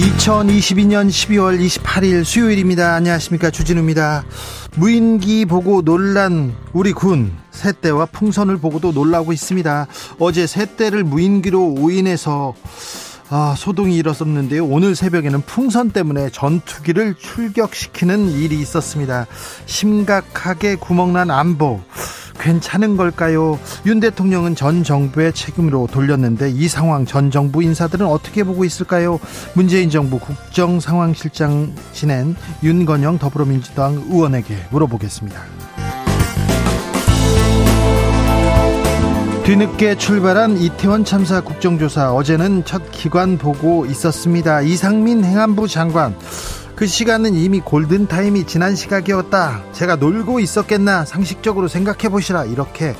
2022년 12월 28일 수요일입니다. 안녕하십니까. 주진우입니다. 무인기 보고 놀란 우리 군 새떼와 풍선을 보고도 놀라고 있습니다. 어제 새떼를 무인기로 오인해서 아, 소동이 일었었는데요. 오늘 새벽에는 풍선 때문에 전투기를 출격시키는 일이 있었습니다. 심각하게 구멍난 안보. 괜찮은 걸까요? 윤 대통령은 전 정부의 책임으로 돌렸는데 이 상황 전 정부 인사들은 어떻게 보고 있을까요? 문재인 정부 국정 상황실장 지낸 윤건영 더불어민주당 의원에게 물어보겠습니다. 뒤늦게 출발한 이태원 참사 국정조사 어제는 첫 기관 보고 있었습니다. 이상민 행안부 장관 그 시간은 이미 골든 타임이 지난 시각이었다. 제가 놀고 있었겠나 상식적으로 생각해 보시라. 이렇게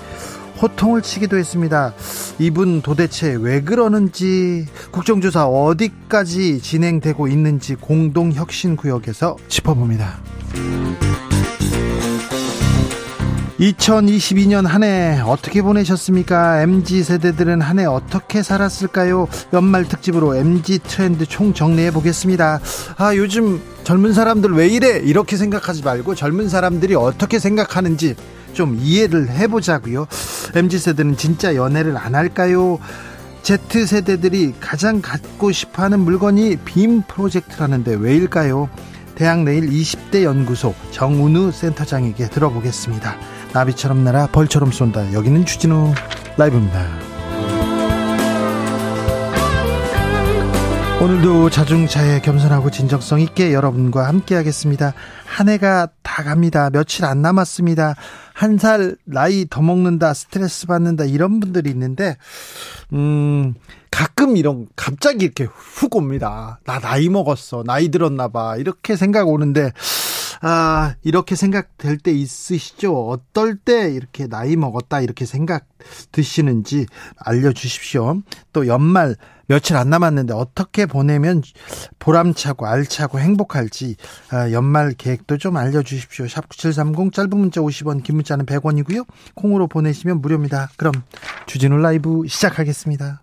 호통을 치기도 했습니다. 이분 도대체 왜 그러는지 국정조사 어디까지 진행되고 있는지 공동혁신구역에서 짚어봅니다. 2022년 한 해 어떻게 보내셨습니까? MZ 세대들은 한 해 어떻게 살았을까요? 연말 특집으로 MZ 트렌드 총 정리해 보겠습니다. 아, 요즘 젊은 사람들 왜 이래? 이렇게 생각하지 말고 젊은 사람들이 어떻게 생각하는지 좀 이해를 해 보자고요. MZ 세대는 진짜 연애를 안 할까요? Z 세대들이 가장 갖고 싶어 하는 물건이 빔 프로젝트라는데 왜일까요? 대학 내일 20대 연구소 정운우 센터장에게 들어보겠습니다. 나비처럼 날아 벌처럼 쏜다. 여기는 주진우 라이브입니다. 오늘도 자중차에 겸손하고 진정성 있게 여러분과 함께 하겠습니다. 한 해가 다 갑니다. 며칠 안 남았습니다. 한 살 나이 더 먹는다, 스트레스 받는다, 이런 분들이 있는데, 음, 가끔 이런, 갑자기 이렇게 훅 옵니다. 나 나이 먹었어. 나이 들었나 봐. 이렇게 생각 오는데, 아, 이렇게 생각될 때 있으시죠? 어떨 때 이렇게 나이 먹었다 이렇게 생각 드시는지 알려주십시오. 또 연말 며칠 안 남았는데 어떻게 보내면 보람차고 알차고 행복할지 아, 연말 계획도 좀 알려주십시오. 샵 9730 짧은 문자 50원 긴 문자는 100원이고요. 콩으로 보내시면 무료입니다. 그럼 주진우 라이브 시작하겠습니다.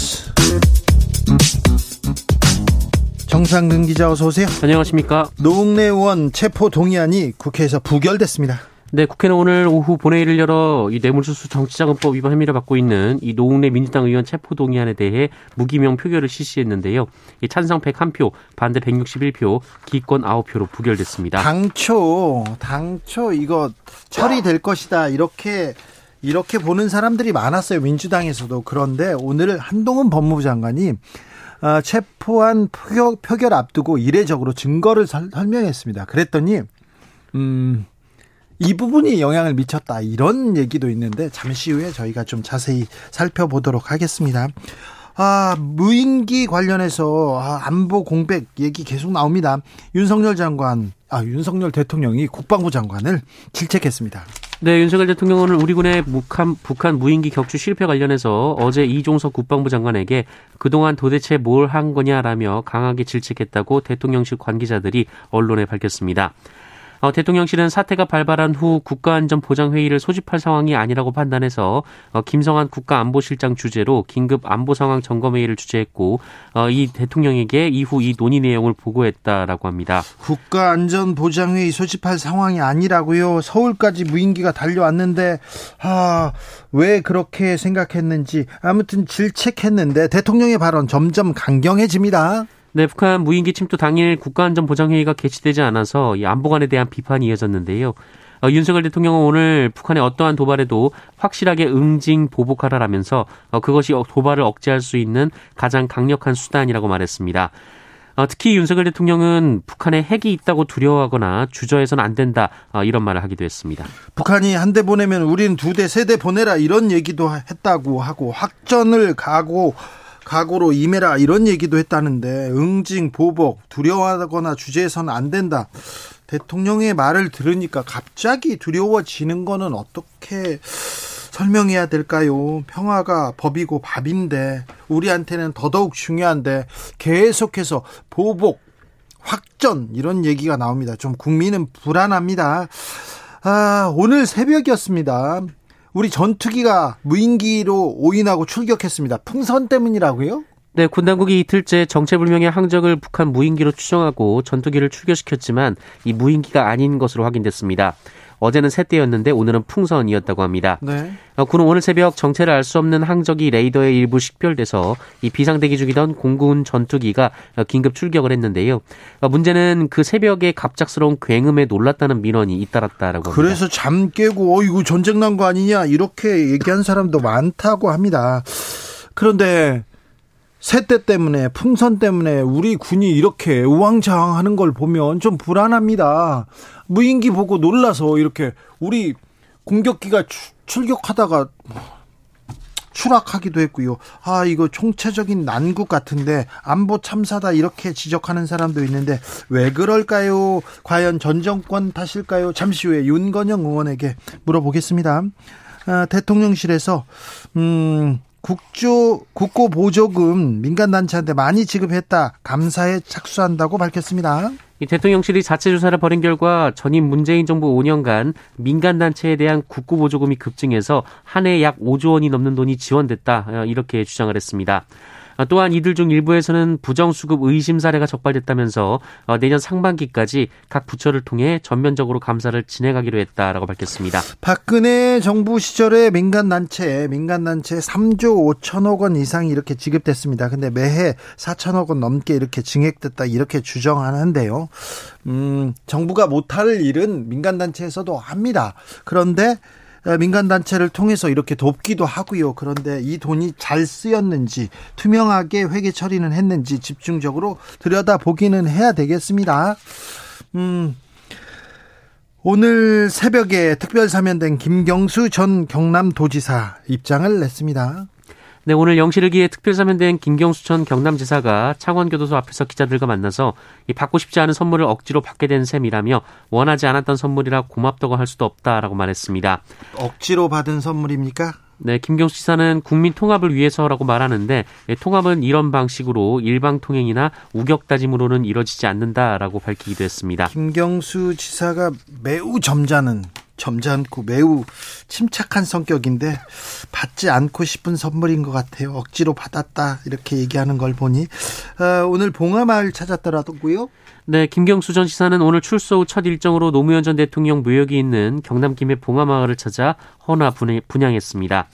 정상근 기자 어서 오세요. 안녕하십니까. 노웅래 의원 체포 동의안이 국회에서 부결됐습니다. 네, 국회는 오늘 오후 본회의를 열어 이 뇌물수수 정치자금법 위반 혐의를 받고 있는 이 노웅래 민주당 의원 체포 동의안에 대해 무기명 표결을 실시했는데요. 이 찬성 101표, 반대 161표, 기권 9표로 부결됐습니다. 당초 당초 이거 처리될 것이다 이렇게 이렇게 보는 사람들이 많았어요 민주당에서도 그런데 오늘 한동훈 법무부 장관이 어, 체포한 표결, 표결 앞두고 이례적으로 증거를 설, 설명했습니다. 그랬더니 음, 이 부분이 영향을 미쳤다 이런 얘기도 있는데 잠시 후에 저희가 좀 자세히 살펴보도록 하겠습니다. 아, 무인기 관련해서 아, 안보 공백 얘기 계속 나옵니다. 윤석열 장관, 아, 윤석열 대통령이 국방부 장관을 질책했습니다. 네, 윤석열 대통령은 우리 군의 북한, 북한 무인기 격추 실패 관련해서 어제 이종석 국방부 장관에게 그동안 도대체 뭘 한 거냐라며 강하게 질책했다고 대통령실 관계자들이 언론에 밝혔습니다. 어, 대통령실은 사태가 발발한 후 국가안전보장회의를 소집할 상황이 아니라고 판단해서 어, 김성한 국가안보실장 주재로 긴급 안보 상황 점검회의를 주재했고 어, 이 대통령에게 이후 이 논의 내용을 보고했다라고 합니다. 국가안전보장회의 소집할 상황이 아니라고요. 서울까지 무인기가 달려왔는데 아, 왜 그렇게 생각했는지 아무튼 질책했는데 대통령의 발언 점점 강경해집니다. 네, 북한 무인기 침투 당일 국가안전보장회의가 개최되지 않아서 이 안보관에 대한 비판이 이어졌는데요. 어, 윤석열 대통령은 오늘 북한의 어떠한 도발에도 확실하게 응징 보복하라라면서 어, 그것이 도발을 억제할 수 있는 가장 강력한 수단이라고 말했습니다. 어, 특히 윤석열 대통령은 북한에 핵이 있다고 두려워하거나 주저해서는 안 된다 어, 이런 말을 하기도 했습니다. 북한이 한 대 보내면 우리는 두 대, 세 대 보내라 이런 얘기도 했다고 하고 확전을 가고 각오로 임해라 이런 얘기도 했다는데 응징 보복 두려워하거나 주제해서는 안 된다. 대통령의 말을 들으니까 갑자기 두려워지는 거는 어떻게 설명해야 될까요? 평화가 법이고 밥인데 우리한테는 더더욱 중요한데 계속해서 보복 확전 이런 얘기가 나옵니다. 좀 국민은 불안합니다. 아, 오늘 새벽이었습니다. 우리 전투기가 무인기로 오인하고 출격했습니다. 풍선 때문이라고요? 네, 군 당국이 이틀째 정체불명의 항적을 북한 무인기로 추정하고 전투기를 출격시켰지만 이 무인기가 아닌 것으로 확인됐습니다. 어제는 새떼였는데 오늘은 풍선이었다고 합니다. 네. 어, 군은 오늘 새벽 정체를 알 수 없는 항적이 레이더에 일부 식별돼서 이 비상대기 중이던 공군 전투기가 어, 긴급 출격을 했는데요. 어, 문제는 그 새벽에 갑작스러운 굉음에 놀랐다는 민원이 잇따랐다라고 합니다. 그래서 잠 깨고 어이구 전쟁 난 거 아니냐 이렇게 얘기한 사람도 많다고 합니다. 그런데 새떼 때문에 풍선 때문에 우리 군이 이렇게 우왕좌왕 하는 걸 보면 좀 불안합니다. 무인기 보고 놀라서 이렇게 우리 공격기가 출격하다가 추락하기도 했고요. 아, 이거 총체적인 난국 같은데 안보 참사다 이렇게 지적하는 사람도 있는데 왜 그럴까요? 과연 전 정권 탓일까요? 잠시 후에 윤건영 의원에게 물어보겠습니다. 아, 대통령실에서 음 국조 국고 보조금 민간 단체한테 많이 지급했다 감사에 착수한다고 밝혔습니다. 이 대통령실이 자체 조사를 벌인 결과 전임 문재인 정부 5년간 민간 단체에 대한 국고 보조금이 급증해서 한 해 약 5조 원이 넘는 돈이 지원됐다 어, 이렇게 주장을 했습니다. 어, 또한 이들 중 일부에서는 부정수급 의심 사례가 적발됐다면서 어, 내년 상반기까지 각 부처를 통해 전면적으로 감사를 진행하기로 했다라고 밝혔습니다. 박근혜 정부 시절에 민간 단체, 민간 단체 3조 5천억 원 이상이 이렇게 지급됐습니다. 근데 매해 4천억 원 넘게 이렇게 증액됐다 이렇게 주장하는데요. 음, 정부가 못할 일은 민간 단체에서도 합니다. 그런데 민간 단체를 통해서 이렇게 돕기도 하고요. 그런데 이 돈이 잘 쓰였는지 투명하게 회계 처리는 했는지 집중적으로 들여다 보기는 해야 되겠습니다. 음, 오늘 새벽에 특별 사면된 김경수 전 경남도지사 입장을 냈습니다. 네, 오늘 영시를 기해 특별사면된 김경수 전 경남지사가 창원교도소 앞에서 기자들과 만나서 이 받고 싶지 않은 선물을 억지로 받게 된 셈이라며 원하지 않았던 선물이라 고맙다고 할 수도 없다라고 말했습니다. 억지로 받은 선물입니까? 네, 김경수 지사는 국민 통합을 위해서라고 말하는데 예, 통합은 이런 방식으로 일방 통행이나 우격 다짐으로는 이뤄지지 않는다라고 밝히기도 했습니다. 김경수 지사가 매우 점잖은 점잖고 매우 침착한 성격인데 받지 않고 싶은 선물인 것 같아요. 억지로 받았다 이렇게 얘기하는 걸 보니 어, 오늘 봉화마을 찾았더라고요. 네, 김경수 전 시사는 오늘 출소 후 첫 일정으로 노무현 전 대통령 묘역이 있는 경남 김해 봉화마을을 찾아 헌화 분양했습니다.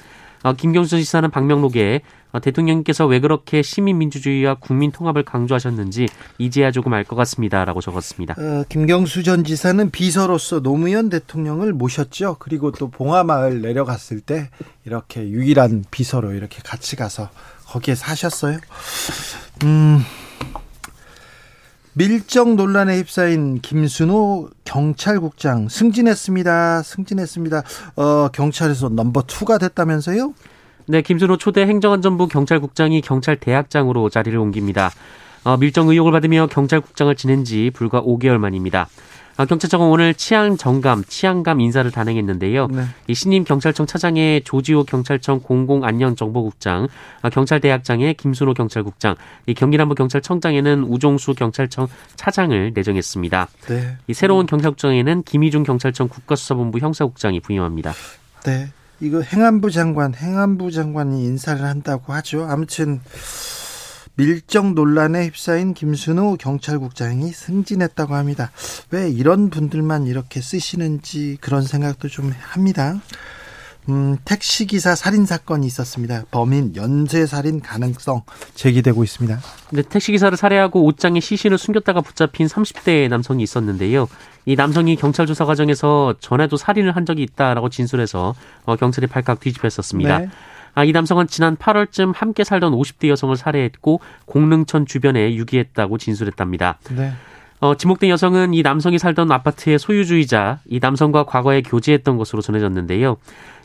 어, 김경수 지사는 박명록에 어, 대통령께서 왜 그렇게 시민민주주의와 국민 통합을 강조하셨는지 이제야 조금 알 것 같습니다라고 적었습니다. 어, 김경수 전 지사는 비서로서 노무현 대통령을 모셨죠. 그리고 또 봉화마을 내려갔을 때 이렇게 유일한 비서로 이렇게 같이 가서 거기에 사셨어요. 음. 밀정 논란에 휩싸인 김순호 경찰국장 승진했습니다. 승진했습니다. 어, 경찰에서 넘버 투가 됐다면서요? 네, 김준호 초대 행정안전부 경찰국장이 경찰 대학장으로 자리를 옮깁니다. 어, 밀정 의혹을 받으며 경찰국장을 지낸 지 불과 5개월 만입니다. 아, 경찰청은 오늘 치안 정감, 치안감 인사를 단행했는데요. 네. 이 신임 경찰청 차장의 조지호 경찰청 공공안전정보국장, 아, 경찰 대학장의 김순호 경찰국장, 이 경기남부 경찰청장에는 우종수 경찰청 차장을 내정했습니다. 네. 이 새로운 경찰국장에는 김희중 경찰청 국가수사본부 형사국장이 부임합니다. 네. 이거 행안부 장관, 행안부 장관이 인사를 한다고 하죠. 아무튼 밀정 논란에 휩싸인 김순호 경찰국장이 승진했다고 합니다. 왜 이런 분들만 이렇게 쓰시는지 그런 생각도 좀 합니다. 음, 택시기사 살인 사건이 있었습니다. 범인 연쇄 살인 가능성 제기되고 있습니다. 네, 택시기사를 살해하고 옷장에 시신을 숨겼다가 붙잡힌 30대 남성이 있었는데요. 이 남성이 경찰 조사 과정에서 전에도 살인을 한 적이 있다라고 진술해서 어, 경찰이 발칵 뒤집혔었습니다. 네. 아, 이 남성은 지난 8월쯤 함께 살던 50대 여성을 살해했고 공릉천 주변에 유기했다고 진술했답니다. 네. 어, 지목된 여성은 이 남성이 살던 아파트의 소유주이자 이 남성과 과거에 교제했던 것으로 전해졌는데요.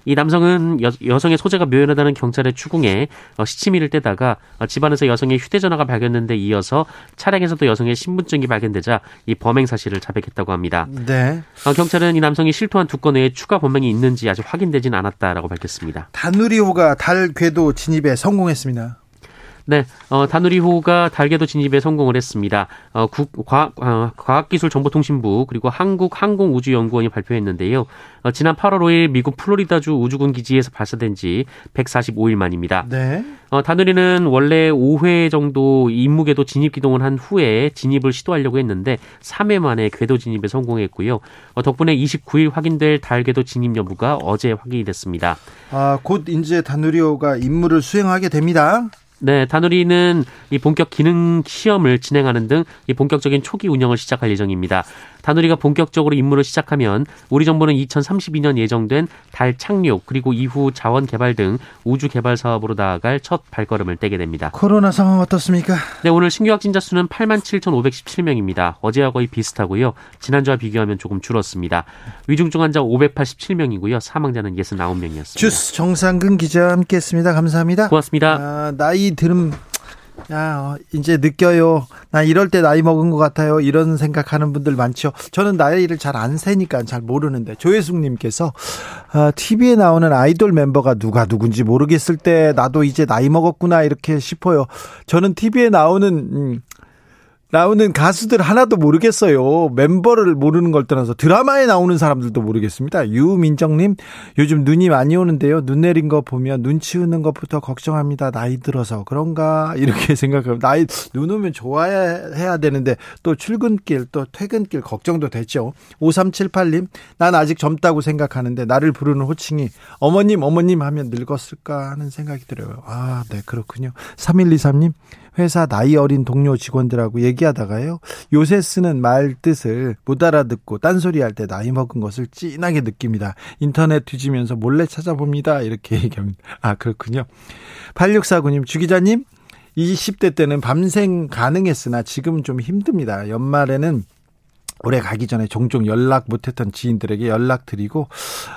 이 남성은 여, 성의 소재가 묘연하다는 경찰의 추궁에 어, 시치미를 떼다가 어, 집안에서 여성의 휴대전화가 발견된데 이어서 차량에서도 여성의 신분증이 발견되자 이 범행 사실을 자백했다고 합니다. 네. 어, 경찰은 이 남성이 실토한 두건 외에 추가 범행이 있는지 아직 확인되진 않았다라고 밝혔습니다. 다누리호가 달 궤도 진입에 성공했습니다. 네, 어, 다누리호가 달궤도 진입에 성공을 했습니다. 어, 국, 과학, 어, 과학기술정보통신부 그리고 한국항공우주연구원이 발표했는데요. 어, 지난 8월 5일 미국 플로리다주 우주군 기지에서 발사된 지 145일 만입니다. 네. 어, 다누리는 원래 5회 정도 임무궤도 진입 기동을 한 후에 진입을 시도하려고 했는데 3회 만에 궤도 진입에 성공했고요. 어, 덕분에 29일 확인될 달 궤도 진입 여부가 어제 확인이 됐습니다. 아, 곧 이제 다누리호가 임무를 수행하게 됩니다. 네, 다누리는 이 본격 기능 시험을 진행하는 등 이 본격적인 초기 운영을 시작할 예정입니다. 다누리가 본격적으로 임무를 시작하면 우리 정부는 2032년 예정된 달 착륙 그리고 이후 자원 개발 등 우주 개발 사업으로 나아갈 첫 발걸음을 떼게 됩니다. 코로나 상황 어떻습니까? 네, 오늘 신규 확진자 수는 87,517명입니다. 어제와 거의 비슷하고요. 지난주와 비교하면 조금 줄었습니다. 위중증 환자 587명이고요. 사망자는 69명이었습니다. 주스 정상근 기자와 함께했습니다. 감사합니다. 고맙습니다. 아, 나이 들음 야, 어, 이제 느껴요. 나 이럴 때 나이 먹은 것 같아요. 이런 생각하는 분들 많죠. 저는 나이를 잘 안 세니까 잘 모르는데 조혜숙님께서 어, TV에 나오는 아이돌 멤버가 누가 누군지 모르겠을 때 나도 이제 나이 먹었구나 이렇게 싶어요. 저는 TV에 나오는 음, 나오는 가수들 하나도 모르겠어요. 멤버를 모르는 걸 떠나서 드라마에 나오는 사람들도 모르겠습니다. 유민정님, 요즘 눈이 많이 오는데요. 눈 내린 거 보면 눈 치우는 것부터 걱정합니다. 나이 들어서 그런가 이렇게 생각하면 나이 눈 오면 좋아해야 되는데 또 출근길 또 퇴근길 걱정도 되죠. 5378님, 난 아직 젊다고 생각하는데 나를 부르는 호칭이 어머님 어머님 하면 늙었을까 하는 생각이 들어요. 아, 네 그렇군요. 3123님, 회사 나이 어린 동료 직원들하고 얘기하다가요. 요새 쓰는 말 뜻을 못 알아듣고 딴소리 할 때 나이 먹은 것을 찐하게 느낍니다. 인터넷 뒤지면서 몰래 찾아봅니다. 이렇게 얘기합니다. 아, 그렇군요. 8649님, 주기자님, 20대 때는 밤생 가능했으나 지금은 좀 힘듭니다. 연말에는 올해 가기 전에 종종 연락 못했던 지인들에게 연락드리고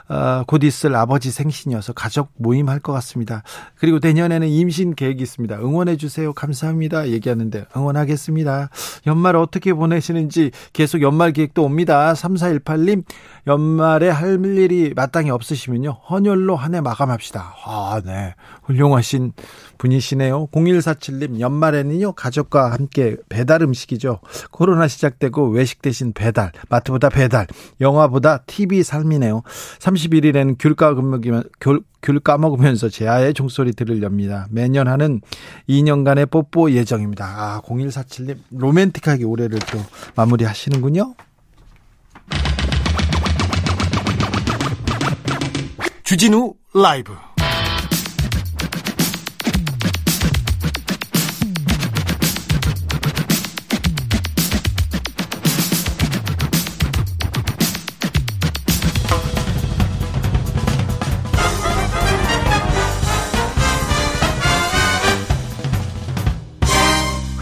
어, 곧 있을 아버지 생신이어서 가족 모임 할 것 같습니다. 그리고 내년에는 임신 계획이 있습니다. 응원해 주세요. 감사합니다. 얘기하는데 응원하겠습니다. 연말 어떻게 보내시는지 계속 연말 계획도 옵니다. 3418님 연말에 할 일이 마땅히 없으시면요. 헌혈로 한 해 마감합시다. 아, 네. 훌륭하신 분이시네요. 0147님 연말에는요. 가족과 함께 배달 음식이죠. 코로나 시작되고 외식 대신 배달, 마트보다 배달, 영화보다 TV 삶이네요. 31일에는 귤 까먹으면 귤, 귤 까먹으면서 제아의 종소리 들으렵니다. 매년 하는 2년간의 뽀뽀 예정입니다. 아, 0147님 로맨틱하게 올해를 또 마무리 하시는군요. 주진우 라이브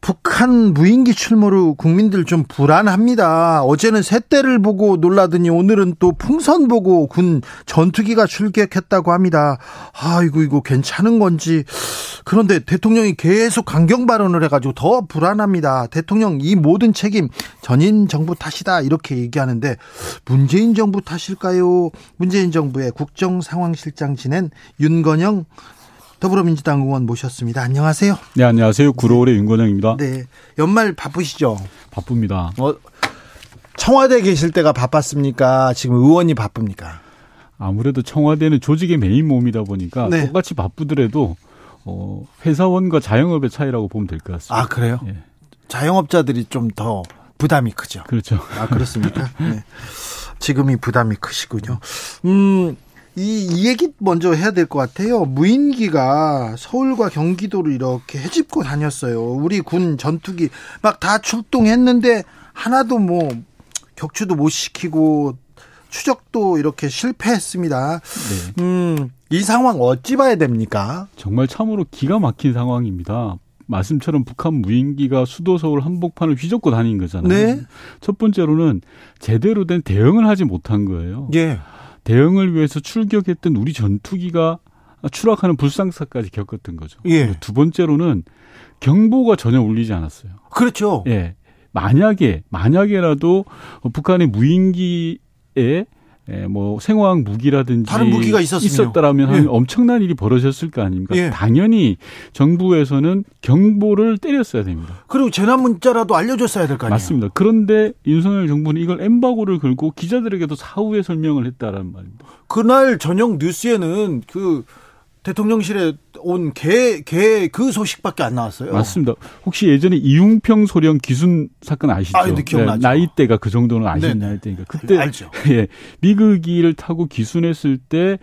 북한 무인기 출몰로 국민들 좀 불안합니다. 어제는 새떼를 보고 놀라더니 오늘은 또 풍선 보고 군 전투기가 출격했다고 합니다. 아이고 이거 괜찮은 건지 그런데 대통령이 계속 강경 발언을 해가지고 더 불안합니다. 대통령 이 모든 책임 전임 정부 탓이다 이렇게 얘기하는데 문재인 정부 탓일까요? 문재인 정부의 국정 상황실장 지낸 윤건영 더불어민주당 의원 모셨습니다. 안녕하세요. 네, 안녕하세요. 구로울의 윤건영입니다. 네, 연말 바쁘시죠? 바쁩니다. 어, 청와대 계실 때가 바빴습니까? 지금 의원이 바쁩니까? 아무래도 청와대는 조직의 메인 몸이다 보니까 네. 똑같이 바쁘더라도 어, 회사원과 자영업의 차이라고 보면 될 것 같습니다. 아 그래요? 예. 자영업자들이 좀 더 부담이 크죠. 그렇죠. 아 그렇습니까? 네. 지금이 부담이 크시군요. 음. 이, 이 얘기 먼저 해야 될 것 같아요. 무인기가 서울과 경기도를 이렇게 헤집고 다녔어요. 우리 군 전투기 막 다 출동했는데 하나도 뭐 격추도 못 시키고 추적도 이렇게 실패했습니다. 네. 음, 이 상황 어찌 봐야 됩니까? 정말 참으로 기가 막힌 상황입니다. 말씀처럼 북한 무인기가 수도 서울 한복판을 휘젓고 다닌 거잖아요. 네. 첫 번째로는 제대로 된 대응을 하지 못한 거예요. 예. 대응을 위해서 출격했던 우리 전투기가 추락하는 불상사까지 겪었던 거죠. 예. 두 번째로는 경보가 전혀 울리지 않았어요. 그렇죠. 예. 만약에 만약에라도 북한의 무인기에 예, 뭐 생화학 무기라든지 다른 무기가. 있었다라면 예. 한 엄청난 일이 벌어졌을 거 아닙니까? 예. 당연히 정부에서는 경보를 때렸어야 됩니다. 그리고 재난 문자라도 알려줬어야 될 거 아니에요. 맞습니다. 그런데 윤석열 정부는 이걸 엠바고를 걸고 기자들에게도 사후에 설명을 했다라는 말입니다. 그날 저녁 뉴스에는 그 대통령실에 온 개 개 그 소식밖에 안 나왔어요. 맞습니다. 혹시 예전에 이웅평 소령 기순 사건 아시죠? 아, 네, 기억나죠. 나이대가 그 정도는 아시는. 나이대니까. 그때 알죠. 예, 미그기를 타고 기순했을 때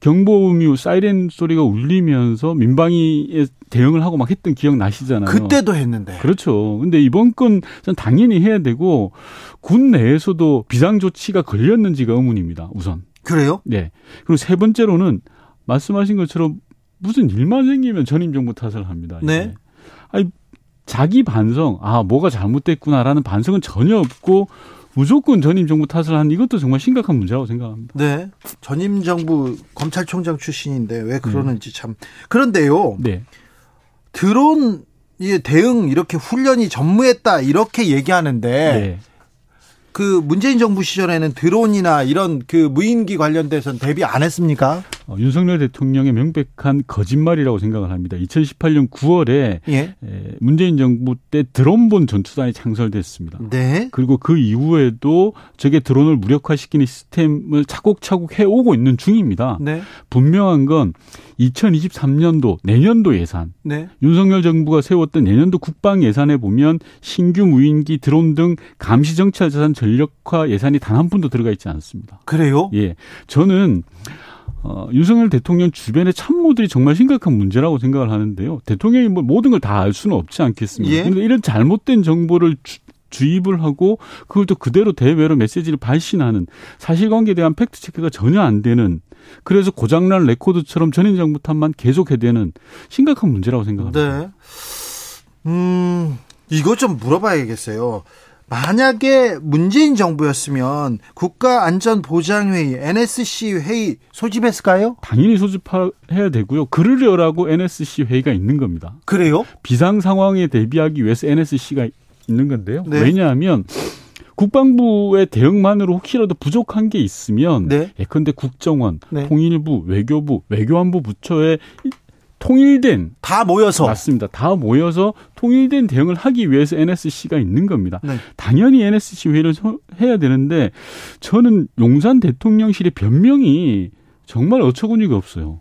경보음이 사이렌 소리가 울리면서 민방위에 대응을 하고 막 했던 기억 나시잖아요. 그때도 했는데. 그렇죠. 근데 이번 건 전 당연히 해야 되고 군 내에서도 비상 조치가 걸렸는지가 의문입니다. 우선. 그래요? 네. 그리고 세 번째로는 말씀하신 것처럼 무슨 일만 생기면 전임 정부 탓을 합니다. 이게. 네. 아니 자기 반성, 아 뭐가 잘못됐구나라는 반성은 전혀 없고 무조건 전임 정부 탓을 하는 이것도 정말 심각한 문제라고 생각합니다. 네. 전임 정부 검찰총장 출신인데 왜 그러는지 참. 그런데요. 네. 드론 이 대응 이렇게 훈련이 전무했다 이렇게 얘기하는데 네. 그 문재인 정부 시절에는 드론이나 이런 그 무인기 관련돼서는 대비 안 했습니까? 어, 윤석열 대통령의 명백한 거짓말이라고 생각을 합니다. 2018년 9월에 예. 문재인 정부 때 드론본 전투단이 창설됐습니다. 네. 그리고 그 이후에도 저게 드론을 무력화시키는 시스템을 차곡차곡 해오고 있는 중입니다. 네. 분명한 건 2023년도 내년도 예산 네. 윤석열 정부가 세웠던 내년도 국방 예산에 보면 신규 무인기 드론 등 감시 정찰 자산 전력화 예산이 단 한 푼도 들어가 있지 않습니다. 그래요? 예. 저는 어, 윤석열 대통령 주변의 참모들이 정말 심각한 문제라고 생각을 하는데요. 대통령이 뭐 모든 걸 다 알 수는 없지 않겠습니까? 예. 그런데 이런 잘못된 정보를 주, 주입을 하고 그걸 또 그대로 대외로 메시지를 발신하는 사실관계에 대한 fact check가 전혀 안 되는 그래서 고장난 레코드처럼 전임 정부 탓만 계속 해대는 심각한 문제라고 생각합니다. 네. 음, 이거 좀 물어봐야겠어요. 만약에 문재인 정부였으면 국가안전보장회의 NSC 회의 소집했을까요? 당연히 소집해야 되고요. 그러라고 NSC 회의가 있는 겁니다. 그래요? 비상 상황에 대비하기 위해서 NSC가 있는 건데요. 네. 왜냐하면 국방부의 대응만으로 혹시라도 부족한 게 있으면 네. 예컨대 국정원, 네. 통일부, 외교부, 외교안보 부처에 통일된 다 모여서. 맞습니다. 다 모여서 통일된 대응을 하기 위해서 NSC가 있는 겁니다. 네. 당연히 NSC 회의를 서- 해야 되는데 저는 용산 대통령실의 변명이 정말 어처구니가 없어요.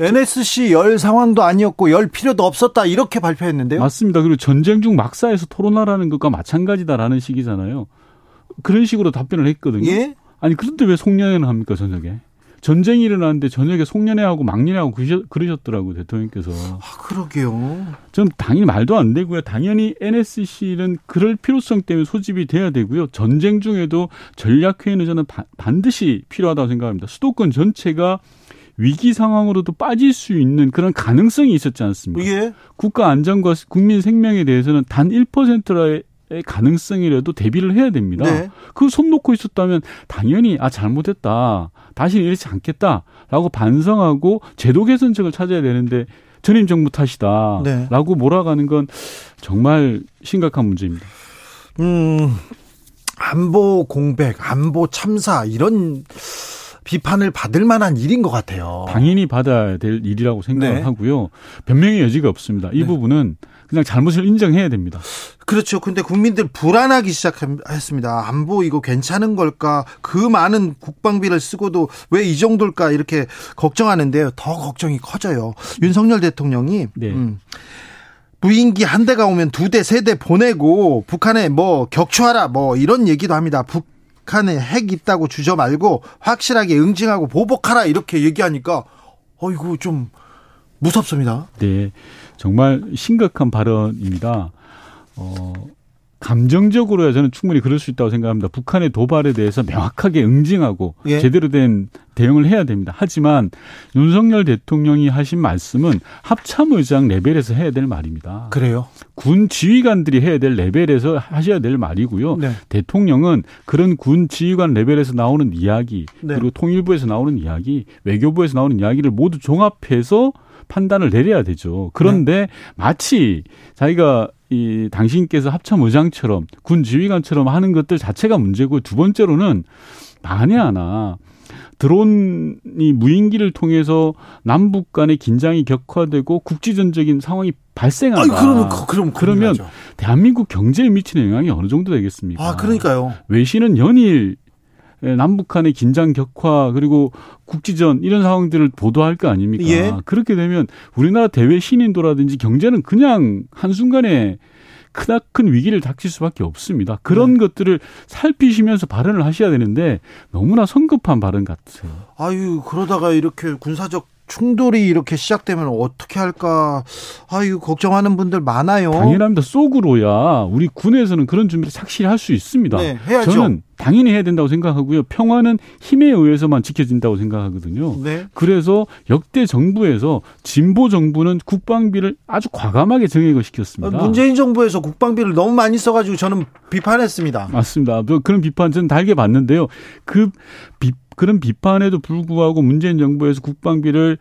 NSC 열 상황도 아니었고 열 필요도 없었다 이렇게 발표했는데요. 맞습니다. 그리고 전쟁 중 막사에서 토론하라는 것과 마찬가지다라는 식이잖아요. 그런 식으로 답변을 했거든요. 예? 아니 그런데 왜 송년회는 합니까 저녁에? 전쟁이 일어나는데 저녁에 송년회하고 막년회하고 그러셨, 그러셨더라고요 대통령께서. 아, 그러게요. 전 당연히 말도 안 되고요. 당연히 NSC는 그럴 필요성 때문에 소집이 돼야 되고요. 전쟁 중에도 전략회의는 저는 바- 반드시 필요하다고 생각합니다. 수도권 전체가 위기 상황으로도 빠질 수 있는 그런 가능성이 있었지 않습니까? 예. 국가 안전과 국민 생명에 대해서는 단 1%의 가능성이라도 대비를 해야 됩니다. 네. 그손 놓고 있었다면 당연히 아 잘못했다. 다시는 이러지 않겠다라고 반성하고 제도 개선책을 찾아야 되는데 전임 정부 탓이다라고 네. 몰아가는 건 정말 심각한 문제입니다. 음, 안보 공백, 안보 참사 이런 비판을 받을 만한 일인 것 같아요. 당연히 받아야 될 일이라고 생각을 네. 하고요. 변명의 여지가 없습니다. 이 네. 부분은 그냥 잘못을 인정해야 됩니다. 그렇죠. 근데 국민들 불안하기 시작했습니다. 안보 이거 괜찮은 걸까? 그 많은 국방비를 쓰고도 왜 이 정도일까? 이렇게 걱정하는데요. 더 걱정이 커져요. 윤석열 대통령이 네. 음, 무인기 한 대가 오면 두 대, 세 대 보내고 북한에 뭐 격추하라 뭐 이런 얘기도 합니다. 북 한에 핵 있다고 주저 말고 확실하게 응징하고 보복하라 이렇게 얘기하니까 어이구 좀 무섭습니다. 네. 정말 심각한 발언입니다. 어, 감정적으로야 저는 충분히 그럴 수 있다고 생각합니다. 북한의 도발에 대해서 명확하게 응징하고 예. 제대로 된 대응을 해야 됩니다. 하지만 윤석열 대통령이 하신 말씀은 합참의장 레벨에서 해야 될 말입니다. 그래요? 군 지휘관들이 해야 될 레벨에서 하셔야 될 말이고요. 네. 대통령은 그런 군 지휘관 레벨에서 나오는 이야기, 네. 그리고 통일부에서 나오는 이야기, 외교부에서 나오는 이야기를 모두 종합해서 판단을 내려야 되죠. 그런데 마치 자기가 이 당신께서 합참 의장처럼 군 지휘관처럼 하는 것들 자체가 문제고 두 번째로는 만에 하나 드론이 무인기를 통해서 남북 간의 긴장이 격화되고 국지전적인 상황이 발생한다. 아니 그러면 그- 그럼 그러면. 대한민국 경제에 미치는 영향이 어느 정도 되겠습니까? 아 그러니까요. 외신은 연일 남북 간의 긴장 격화 그리고 국지전 이런 상황들을 보도할 거 아닙니까? 예. 그렇게 되면 우리나라 대외 신인도라든지 경제는 그냥 한순간에 크나큰 위기를 닥칠 수밖에 없습니다. 그런 네. 것들을 살피시면서 발언을 하셔야 되는데 너무나 성급한 발언 같아요. 아유 그러다가 이렇게 군사적 충돌이 이렇게 시작되면 어떻게 할까? 아유 걱정하는 분들 많아요. 당연합니다. 속으로야 우리 군에서는 그런 준비를 착실히 할 수 있습니다. 네, 해야죠. 저는 당연히 해야 된다고 생각하고요. 평화는 힘에 의해서만 지켜진다고 생각하거든요. 네. 그래서 역대 정부에서 진보 정부는 국방비를 아주 과감하게 정액을 시켰습니다. 문재인 정부에서 국방비를 너무 많이 써가지고 저는 비판했습니다. 맞습니다. 뭐 그런 비판 저는 달게 봤는데요. 그 비, 그런 비판에도 불구하고 문재인 정부에서 국방비를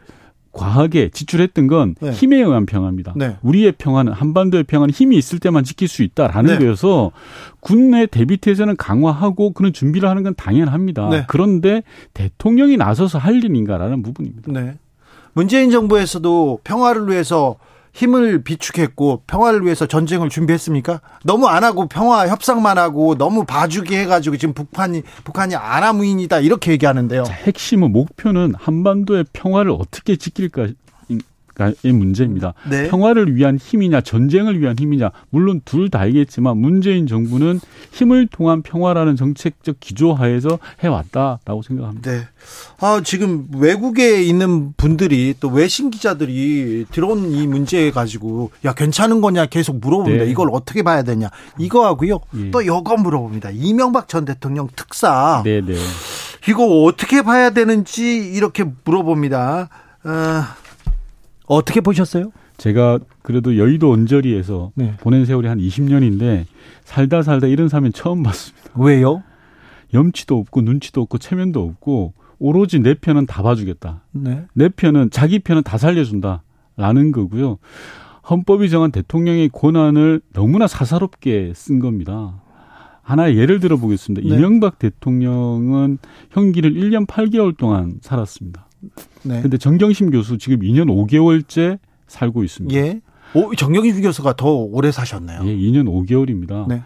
과하게 지출했던 건 네. 힘에 의한 평화입니다. 네. 우리의 평화는 한반도의 평화는 힘이 있을 때만 지킬 수 있다라는 네. 거여서 군내 대비태세는 강화하고 그런 준비를 하는 건 당연합니다. 네. 그런데 대통령이 나서서 할 일인가라는 부분입니다. 네. 문재인 정부에서도 평화를 위해서 힘을 비축했고 평화를 위해서 전쟁을 준비했습니까? 너무 안 하고 평화 협상만 하고 너무 봐주기 해가지고 지금 북한이 북한이 아나무인이다 이렇게 얘기하는데요. 자, 핵심은 목표는 한반도의 평화를 어떻게 지킬까 의 문제입니다. 네. 평화를 위한 힘이냐 전쟁을 위한 힘이냐 물론 둘 다이겠지만 문재인 정부는 힘을 통한 평화라는 정책적 기조하에서 해왔다라고 생각합니다. 네. 아, 지금 외국에 있는 분들이 또 외신 기자들이 들어온 이 문제 가지고 야, 괜찮은 거냐 계속 물어봅니다. 네. 이걸 어떻게 봐야 되냐. 이거 하고요. 예. 또 이거 물어봅니다. 이명박 전 대통령 특사. 네네. 이거 어떻게 봐야 되는지 이렇게 물어봅니다. 아, 어떻게 보셨어요? 제가 그래도 여의도 언저리에서 네. 보낸 세월이 한 20년인데 살다 살다 이런 사면 처음 봤습니다. 왜요? 염치도 없고 눈치도 없고 체면도 없고 오로지 내 편은 다 봐주겠다. 네. 내 편은 자기 편은 다 살려준다라는 거고요. 헌법이 정한 대통령의 권한을 너무나 사사롭게 쓴 겁니다. 하나의 예를 들어 보겠습니다. 네. 이명박 대통령은 형기를 1년 8개월 동안 살았습니다. 네. 근데 정경심 교수 지금 2년 5개월째 살고 있습니다. 예. 오, 정경희 교수가 더 오래 사셨네요. 예, 2년 5개월입니다. 네.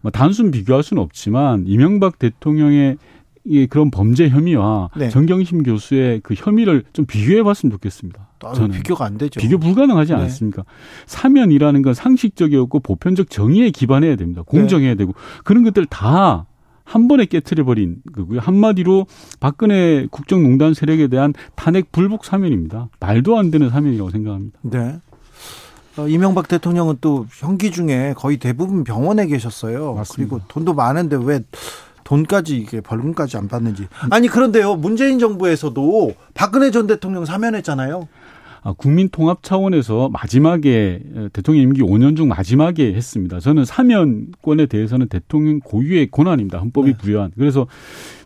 뭐 단순 비교할 수는 없지만 이명박 대통령의 이 그런 범죄 혐의와 네. 정경심 교수의 그 혐의를 좀 비교해 봤으면 좋겠습니다. 아, 저는 비교가 안 되죠. 비교 불가능하지 네. 않습니까? 사면이라는 건 상식적이었고 보편적 정의에 기반해야 됩니다. 공정해야 되고 그런 것들 다 한 번에 깨트려 버린 거고요. 한마디로 박근혜 국정농단 세력에 대한 탄핵 불복 사면입니다. 말도 안 되는 사면이라고 생각합니다. 네. 어, 이명박 대통령은 또 형기 중에 거의 대부분 병원에 계셨어요. 맞습니다. 그리고 돈도 많은데 왜 돈까지 이게 벌금까지 안 받는지. 아니 그런데요. 문재인 정부에서도 박근혜 전 대통령 사면했잖아요. 아, 국민 통합 차원에서 마지막에 대통령 임기 5년 중 마지막에 했습니다. 저는 사면권에 대해서는 대통령 고유의 권한입니다. 헌법이 네. 부여한. 그래서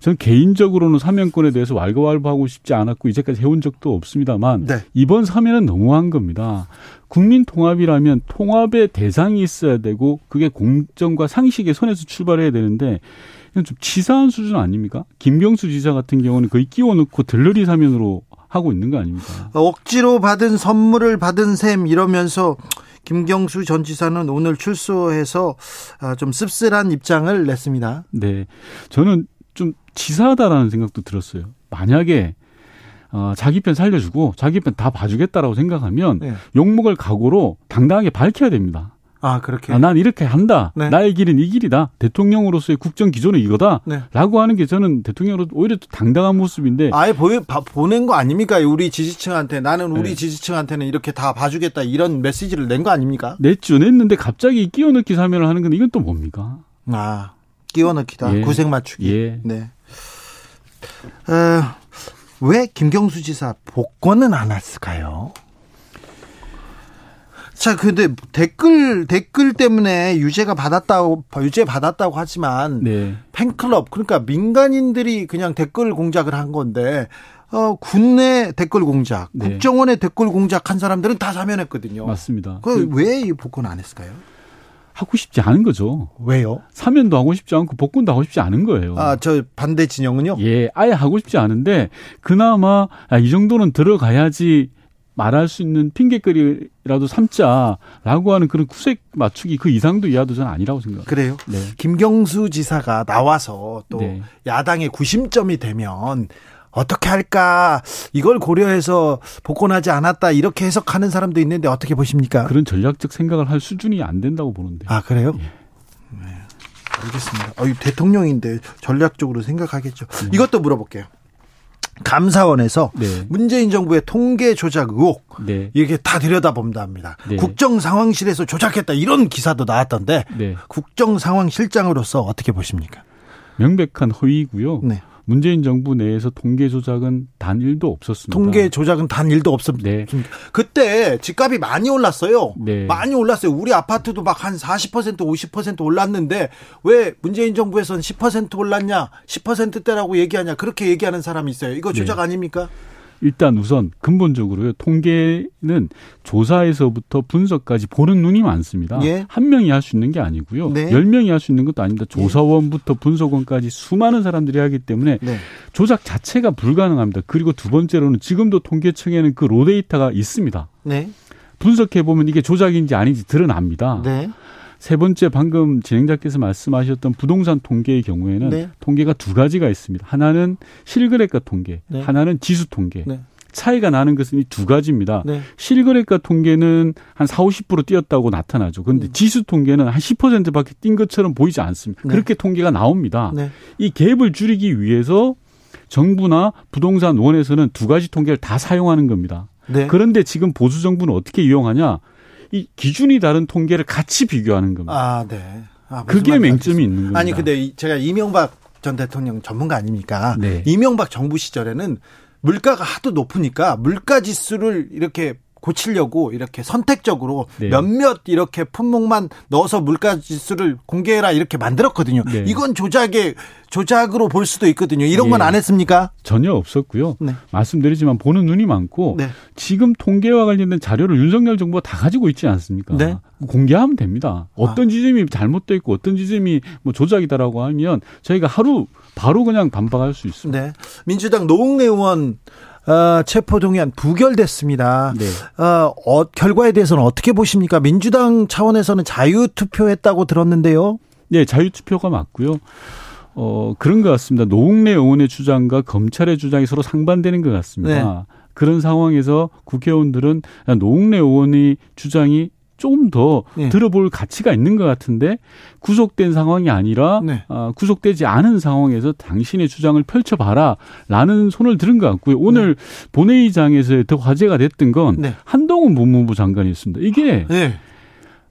저는 개인적으로는 사면권에 대해서 왈가왈부하고 싶지 않았고 이제까지 해온 적도 없습니다만 네. 이번 사면은 너무한 겁니다. 국민 통합이라면 통합의 대상이 있어야 되고 그게 공정과 상식의 선에서 출발해야 되는데 이건 좀 치사한 수준 아닙니까? 김경수 지사 같은 경우는 거의 끼워넣고 들러리 사면으로 하고 있는 거 아닙니까? 억지로 받은 선물을 받은 셈 이러면서 김경수 전 지사는 오늘 출소해서 아, 좀 씁쓸한 입장을 냈습니다. 네. 저는 좀 치사하다라는 생각도 들었어요. 만약에 어, 자기 편 살려주고 자기 편 다 봐주겠다라고 생각하면 네. 욕먹을 각오로 당당하게 밝혀야 됩니다. 아, 그렇게. 아, 난 이렇게 한다. 네. 나의 길은 이 길이다. 대통령으로서의 국정 기조는 이거다. 네. 라고 하는 게 저는 대통령으로 오히려 당당한 모습인데. 아예 보, 보낸 거 아닙니까? 우리 지지층한테. 나는 우리 네. 지지층한테는 이렇게 다 봐주겠다. 이런 메시지를 낸 거 아닙니까? 냈죠. 냈는데 갑자기 끼워넣기 사면을 하는 건 이건 또 뭡니까? 아, 끼워넣기다. 예. 구색 맞추기. 예. 네. 어, 왜 김경수 지사 복권은 안 했을까요? 자, 근데 댓글 댓글 때문에 유죄가 받았다고 유죄 받았다고 하지만 네. 팬클럽 그러니까 민간인들이 그냥 댓글 공작을 한 건데 어, 군내 댓글 공작, 네. 국정원의 댓글 공작한 사람들은 다 사면했거든요. 맞습니다. 그왜이 복권 안 했을까요? 하고 싶지 않은 거죠. 왜요? 사면도 하고 싶지 않고 복권도 하고 싶지 않은 거예요. 아, 저 반대 진영은요? 예, 아예 하고 싶지 않은데 그나마 아, 이 정도는 들어가야지 말할 수 있는 핑계거리라도 삼자라고 하는 그런 구색 맞추기 그 이상도 이하도 저는 아니라고 생각합니다. 그래요? 네. 김경수 지사가 나와서 또 네. 야당의 구심점이 되면 어떻게 할까 이걸 고려해서 복권하지 않았다 이렇게 해석하는 사람도 있는데 어떻게 보십니까? 그런 전략적 생각을 할 수준이 안 된다고 보는데. 아 그래요? 예. 네. 알겠습니다. 어, 대통령인데 전략적으로 생각하겠죠. 네. 이것도 물어볼게요. 감사원에서 네. 문재인 정부의 통계 조작 의혹 네. 이렇게 다 들여다본답니다. 네. 국정 상황실에서 조작했다 이런 기사도 나왔던데 네. 국정 상황실장으로서 어떻게 보십니까? 명백한 허위고요. 네. 문재인 정부 내에서 통계 조작은 단 1도 없었습니다. 통계 조작은 단 1도 없습니다. 네. 그때 집값이 많이 올랐어요. 네. 많이 올랐어요. 우리 아파트도 막 한 40% 50% 올랐는데 왜 문재인 정부에서는 10% 올랐냐? 10%대라고 얘기하냐? 그렇게 얘기하는 사람이 있어요. 이거 조작 네. 아닙니까? 일단 우선 근본적으로요. 통계는 조사에서부터 분석까지 보는 눈이 많습니다. 예. 한 명이 할 수 있는 게 아니고요. 네. 열 명이 할 수 있는 것도 아닙니다. 조사원부터 분석원까지 수많은 사람들이 하기 때문에 네. 조작 자체가 불가능합니다. 그리고 두 번째로는 지금도 통계청에는 그 로데이터가 있습니다. 네. 분석해 보면 이게 조작인지 아닌지 드러납니다. 네. 세 번째 방금 진행자께서 말씀하셨던 부동산 통계의 경우에는 네. 통계가 두 가지가 있습니다. 하나는 실거래가 통계, 네. 하나는 지수 통계. 네. 차이가 나는 것은 이 두 가지입니다. 네. 실거래가 통계는 한 4, 50% 뛰었다고 나타나죠. 그런데 음. 지수 통계는 한 10%밖에 뛴 것처럼 보이지 않습니다. 네. 그렇게 통계가 나옵니다. 네. 이 갭을 줄이기 위해서 정부나 부동산 원에서는 두 가지 통계를 다 사용하는 겁니다. 네. 그런데 지금 보수 정부는 어떻게 이용하냐? 이 기준이 다른 통계를 같이 비교하는 겁니다. 아, 네. 아, 그게 맹점이 있는 겁니다. 아니, 근데 제가 이명박 전 대통령 전문가 아닙니까? 네. 이명박 정부 시절에는 물가가 하도 높으니까 물가 지수를 이렇게 고치려고 이렇게 선택적으로 네. 몇몇 이렇게 품목만 넣어서 물가 지수를 공개해라 이렇게 만들었거든요. 네. 이건 조작의 조작으로 볼 수도 있거든요. 이런 건안 예. 했습니까? 전혀 없었고요. 네. 말씀드리지만 보는 눈이 많고 네. 지금 통계와 관련된 자료를 윤석열 정부가 다 가지고 있지 않습니까? 네. 공개하면 됩니다. 어떤 아. 지점이 잘못돼 있고 어떤 지점이 뭐 조작이다라고 하면 저희가 하루 바로 그냥 반박할 수 있습니다. 네. 민주당 노웅래 의원 어, 체포 동의안 부결됐습니다. 네. 어, 어, 결과에 대해서는 어떻게 보십니까? 민주당 차원에서는 자유 투표했다고 들었는데요. 네, 자유 투표가 맞고요. 어, 그런 것 같습니다. 노웅래 의원의 주장과 검찰의 주장이 서로 상반되는 것 같습니다. 네. 그런 상황에서 국회의원들은 노웅래 의원의 주장이 조금 더 네. 들어볼 가치가 있는 것 같은데 구속된 상황이 아니라 네. 어, 구속되지 않은 상황에서 당신의 주장을 펼쳐봐라라는 손을 들은 것 같고요. 오늘 네. 본회의장에서 더 화제가 됐던 건 네. 한동훈 법무부 장관이었습니다. 이게 네.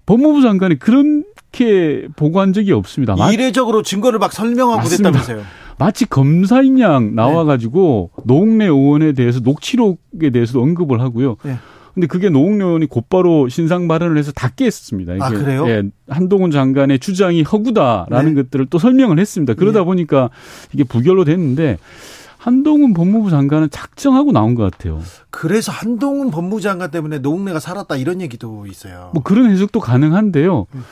법무부 장관이 그렇게 보고한 적이 없습니다. 이례적으로 증거를 막 설명하고 맞습니다. 됐다면서요. 마치 검사인 양 나와가지고 네. 노웅래 의원에 대해서 녹취록에 대해서도 언급을 하고요. 네. 근데 그게 노웅래 의원이 곧바로 신상 발언을 해서 다 깼습니다. 아, 그래요? 예, 한동훈 장관의 주장이 허구다라는 네. 것들을 또 설명을 했습니다. 그러다 예. 보니까 이게 부결로 됐는데 한동훈 법무부 장관은 작정하고 나온 것 같아요. 그래서 한동훈 법무장관 때문에 노웅래가 살았다 이런 얘기도 있어요. 뭐 그런 해석도 가능한데요. 음.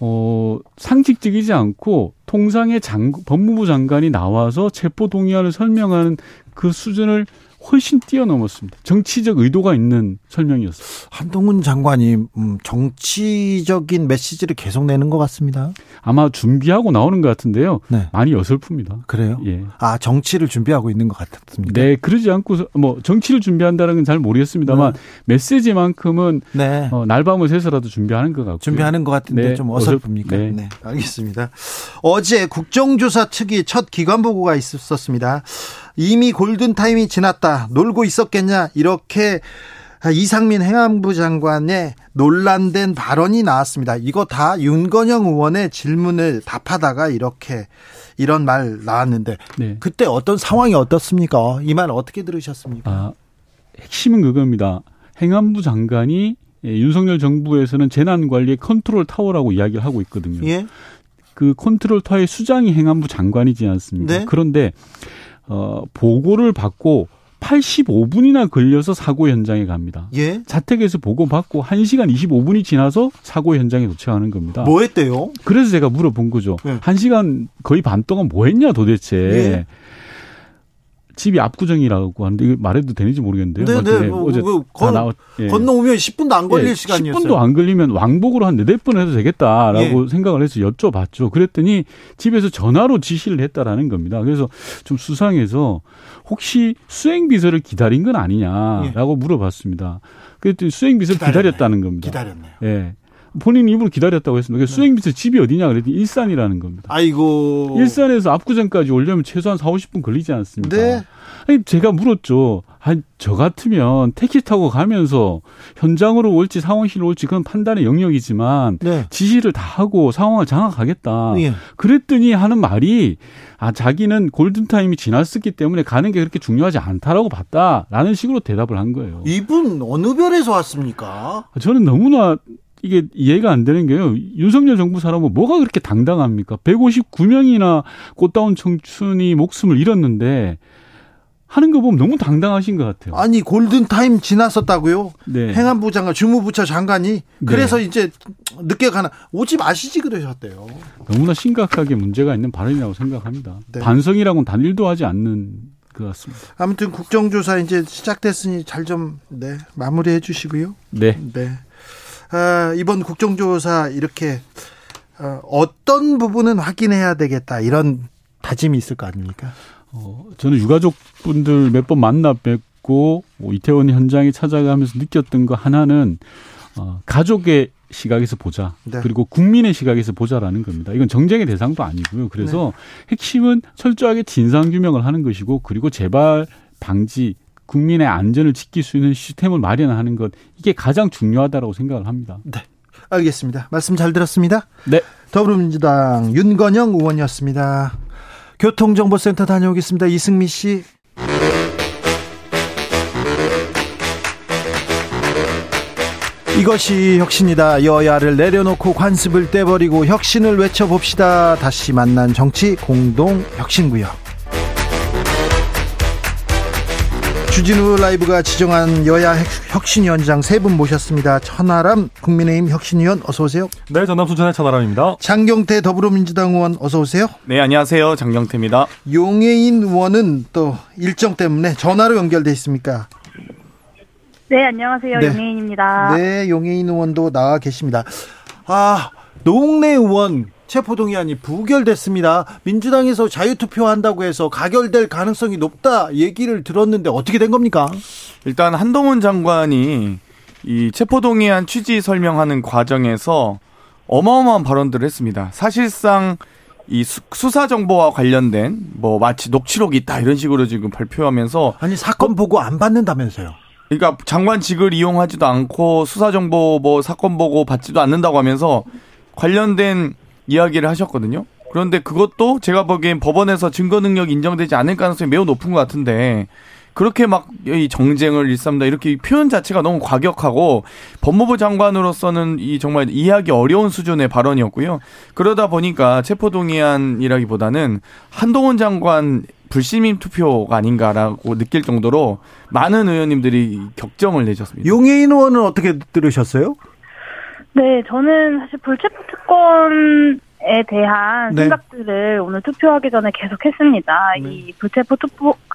어, 상식적이지 않고 통상의 장, 법무부 장관이 나와서 체포 동의안을 설명하는 그 수준을 훨씬 뛰어넘었습니다. 정치적 의도가 있는 설명이었어요. 한동훈 장관이 음, 정치적인 메시지를 계속 내는 것 같습니다. 아마 준비하고 나오는 것 같은데요. 네. 많이 어설픕니다. 그래요? 예. 아 정치를 준비하고 있는 것 같았습니다. 네, 그러지 않고 뭐 정치를 준비한다는 건 잘 모르겠습니다만 메시지만큼은 네. 어, 날밤을 새서라도 준비하는 것 같고요. 준비하는 것 같은데 네, 좀 어설픕니까? 어설- 네. 네. 알겠습니다. 어제 국정조사 특위 첫 기관 보고가 있었습니다. 이미 골든타임이 지났다. 놀고 있었겠냐. 이렇게 이상민 행안부 장관의 논란된 발언이 나왔습니다. 이거 다 윤건영 의원의 질문을 답하다가 이렇게 이런 말 나왔는데 네. 그때 어떤 상황이 어떻습니까? 이 말 어떻게 들으셨습니까? 아, 핵심은 그겁니다. 행안부 장관이 예, 윤석열 정부에서는 재난관리의 컨트롤 타워라고 이야기를 하고 있거든요. 예? 그 컨트롤 타워의 수장이 행안부 장관이지 않습니까? 네. 그런데 어, 보고를 받고 85분이나 걸려서 사고 현장에 갑니다. 예? 자택에서 보고받고 1시간 25분이 지나서 사고 현장에 도착하는 겁니다. 뭐 했대요? 그래서 제가 물어본 거죠. 네. 1시간 거의 반 동안 뭐 했냐 도대체. 예. 집이 압구정이라고 하는데 이거 말해도 되는지 모르겠는데요. 네, 어제 네, 뭐, 어제 뭐, 다 건- 나왔, 예. 건너오면 10분도 안 걸릴 예, 시간이었어요. 10분도 안 걸리면 왕복으로 한 네댓 번 해도 되겠다라고 생각을 해서 여쭤봤죠. 그랬더니 집에서 전화로 지시를 했다라는 겁니다. 그래서 좀 수상해서 혹시 수행 비서를 기다린 건 아니냐라고 물어봤습니다. 그랬더니 수행 비서를 기다렸네. 기다렸다는 겁니다. 기다렸네요. 예. 본인 입으로 기다렸다고 했습니다. 그래서 수행비서 집이 어디냐 그랬더니 일산이라는 겁니다. 아이고. 일산에서 압구정까지 오려면 최소한 4, 50분 걸리지 않습니까? 네. 아니, 제가 물었죠. 아니, 저 같으면 택시 타고 가면서 현장으로 올지 상황실로 올지 그건 판단의 영역이지만 네. 지시를 다 하고 상황을 장악하겠다. 예. 그랬더니 하는 말이 아, 자기는 골든타임이 지났었기 때문에 가는 게 그렇게 중요하지 않다라고 봤다라는 식으로 대답을 한 거예요. 이분 어느 별에서 왔습니까? 저는 너무나 이게 이해가 안 되는 게요. 윤석열 정부 사람은 뭐가 그렇게 당당합니까? 159명이나 꽃다운 청춘이 목숨을 잃었는데 하는 거 보면 너무 당당하신 것 같아요. 아니 골든 타임 지났었다고요? 네. 행안부 장관, 주무부처 장관이 그래서 이제 늦게 가나 오지 마시지 그러셨대요. 너무나 심각하게 문제가 있는 발언이라고 생각합니다. 네. 반성이라고는 단일도 하지 않는 것 같습니다. 아무튼 국정조사 이제 시작됐으니 잘 좀 네, 마무리해 주시고요. 네. 네. 아, 이번 국정조사 이렇게 어, 어떤 부분은 확인해야 되겠다 이런 다짐이 있을 거 아닙니까? 어, 저는 유가족분들 몇 번 만나 뵙고 뭐 이태원 현장에 찾아가면서 느꼈던 거 하나는 어, 가족의 시각에서 보자. 네. 그리고 국민의 시각에서 보자라는 겁니다. 이건 정쟁의 대상도 아니고요. 그래서 핵심은 철저하게 진상 규명을 하는 것이고 그리고 재발 방지 국민의 안전을 지킬 수 있는 시스템을 마련하는 것 이게 가장 중요하다고 생각을 합니다. 알겠습니다. 말씀 잘 들었습니다. 네. 더불어민주당 윤건영 의원이었습니다. 교통정보센터 다녀오겠습니다. 이승미 씨. 이것이 혁신이다. 여야를 내려놓고 관습을 떼버리고 혁신을 외쳐봅시다. 다시 만난 정치 공동 혁신구역. 주진우 라이브가 지정한 여야 혁신위원장 세 분 모셨습니다. 천하람 국민의힘 혁신위원 어서 오세요. 네, 전남 순천의 천하람입니다. 장경태 더불어민주당 의원 어서 오세요. 네, 안녕하세요. 장경태입니다. 용해인 의원은 또 일정 때문에 전화로 연결돼 있습니까? 네, 안녕하세요. 네. 용혜인입니다. 네, 용해인 의원도 나와 계십니다. 아, 노웅래 의원 체포동의안이 부결됐습니다. 민주당에서 자유투표한다고 해서 가결될 가능성이 높다 얘기를 들었는데 어떻게 된 겁니까? 일단 한동훈 장관이 이 체포동의안 취지 설명하는 과정에서 어마어마한 발언들을 했습니다. 사실상 이 수, 수사 정보와 관련된 뭐 마치 녹취록이 있다 이런 식으로 지금 발표하면서 아니 사건 보고 안 받는다면서요. 그러니까 장관직을 이용하지도 않고 수사 정보 뭐 사건 보고 받지도 않는다고 하면서 관련된 이야기를 하셨거든요. 그런데 그것도 제가 보기엔 법원에서 증거 능력 인정되지 않을 가능성이 매우 높은 것 같은데 그렇게 막 이 정쟁을 일삼다 이렇게 표현 자체가 너무 과격하고 법무부 장관으로서는 이 정말 이해하기 어려운 수준의 발언이었고요. 그러다 보니까 체포동의안이라기보다는 한동훈 장관 불시민 투표가 아닌가라고 느낄 정도로 많은 의원님들이 격정을 내셨습니다. 용해인 의원은 어떻게 들으셨어요? 네, 저는 사실 불체포 특권에 대한 네. 생각들을 오늘 투표하기 전에 계속 했습니다. 네. 이 불체포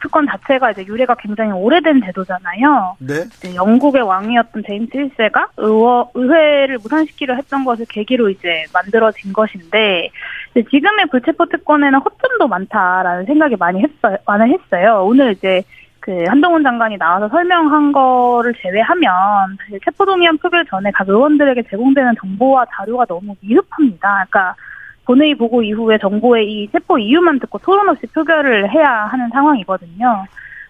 특권 자체가 이제 유래가 굉장히 오래된 제도잖아요. 네. 이제 영국의 왕이었던 제임스 1세가 의원, 의회를 무산시키려 했던 것을 계기로 이제 만들어진 것인데, 지금의 불체포 특권에는 허점도 많다라는 생각이 많이 했어요. 많이 했어요. 오늘 이제 그 한동훈 장관이 나와서 설명한 거를 제외하면 사실 체포동의안 표결 전에 각 의원들에게 제공되는 정보와 자료가 너무 미흡합니다. 그러니까 본회의 보고 이후에 정부의 이 체포 이유만 듣고 토론 없이 표결을 해야 하는 상황이거든요.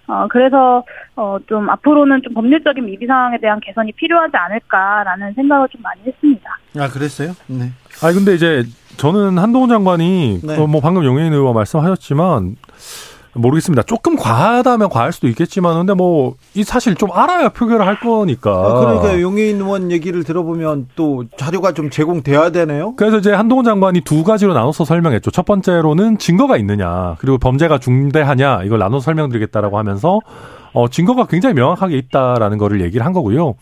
어, 그래서, 어, 좀 앞으로는 좀 법률적인 미비 상황에 대한 개선이 필요하지 않을까라는 생각을 좀 많이 했습니다. 아 그랬어요? 네. 아니 근데 이제 저는 한동훈 장관이 네. 어, 뭐 방금 용해인 의원 말씀하셨지만 모르겠습니다. 조금 과하다면 과할 수도 있겠지만 근데 뭐 이 사실 좀 알아야 표결을 할 거니까. 아, 그러니까 용해인 의원 얘기를 들어보면 또 자료가 좀 제공돼야 되네요. 그래서 이제 한동훈 장관이 두 가지로 나눠서 설명했죠. 첫 번째로는 증거가 있느냐, 그리고 범죄가 중대하냐, 이걸 나눠서 설명드리겠다라고 하면서, 어, 증거가 굉장히 명확하게 있다라는 거를 얘기를 한 거고요.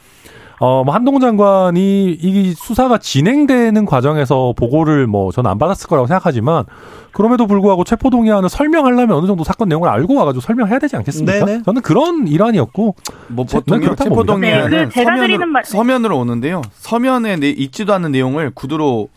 어, 뭐, 한동훈 장관이 이 수사가 진행되는 과정에서 보고를 뭐, 저는 안 받았을 거라고 생각하지만, 그럼에도 불구하고 체포 동의안을 설명하려면 어느 정도 사건 내용을 알고 와가지고 설명해야 되지 않겠습니까? 네네. 저는 그런 일환이었고, 뭐 제- 보통 체포 동의안은 봅니다. 네, 그 제가 드리는 서면으로, 말- 서면으로 오는데요. 서면에 내- 있지도 않은 내용을 구두로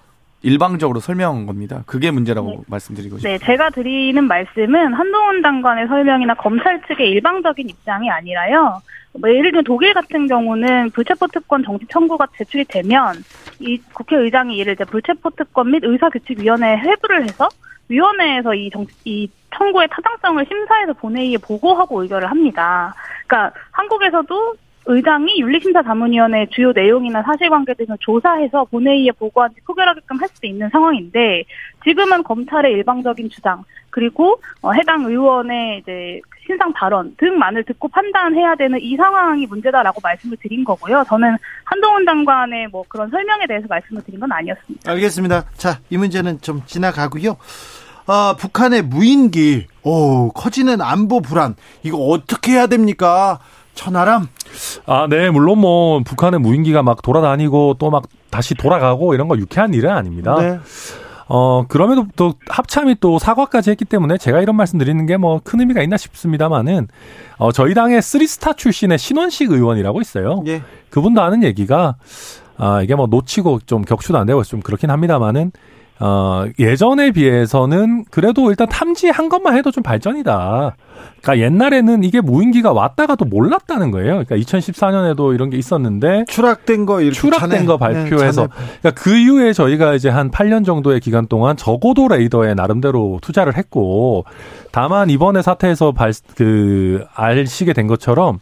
일방적으로 설명한 겁니다. 그게 문제라고 네. 말씀드리고 싶습니다. 네, 제가 드리는 말씀은 한동훈 장관의 설명이나 검찰 측의 일방적인 입장이 아니라요. 뭐 예를 들면 독일 같은 경우는 불체포 특권 정지 청구가 제출이 되면 이 국회의장이 이를 이제 불체포 특권 및 의사규칙위원회에 회부를 해서 위원회에서 이, 정, 이 청구의 타당성을 심사해서 본회의에 보고하고 의결을 합니다. 그러니까 한국에서도 의장이 윤리심사자문위원회 주요 내용이나 사실관계 등을 조사해서 본회의에 보고한 뒤 표결하게끔 할 수 있는 상황인데 지금은 검찰의 일방적인 주장 그리고 어, 해당 의원의 이제 신상 발언 등만을 듣고 판단해야 되는 이 상황이 문제다라고 말씀을 드린 거고요. 저는 한동훈 장관의 뭐 그런 설명에 대해서 말씀을 드린 건 아니었습니다. 알겠습니다. 자, 이 문제는 좀 지나가고요. 아, 북한의 무인기, 오, 커지는 안보 불안. 이거 어떻게 해야 됩니까? 천하람? 아, 네, 물론 뭐, 북한의 무인기가 막 돌아다니고 또 막 다시 돌아가고 이런 거 유쾌한 일은 아닙니다. 네. 어, 그럼에도 또 합참이 또 사과까지 했기 때문에 제가 이런 말씀 드리는 게 뭐 큰 의미가 있나 싶습니다만은, 어, 저희 당의 쓰리스타 출신의 신원식 의원이라고 있어요. 예. 그분도 하는 얘기가, 아, 이게 뭐 놓치고 좀 격추도 안 되고 좀 그렇긴 합니다만은, 어, 예전에 비해서는 그래도 일단 탐지한 것만 해도 좀 발전이다. 그러니까 옛날에는 이게 무인기가 왔다가도 몰랐다는 거예요. 그러니까 2014년에도 이런 게 있었는데 추락된 거 이렇게 추락된 잔해- 거 발표해서 네, 그러니까 그 이후에 저희가 이제 한 8년 정도의 기간 동안 저고도 레이더에 나름대로 투자를 했고 다만 이번에 사태에서 발, 그 알시게 된 것처럼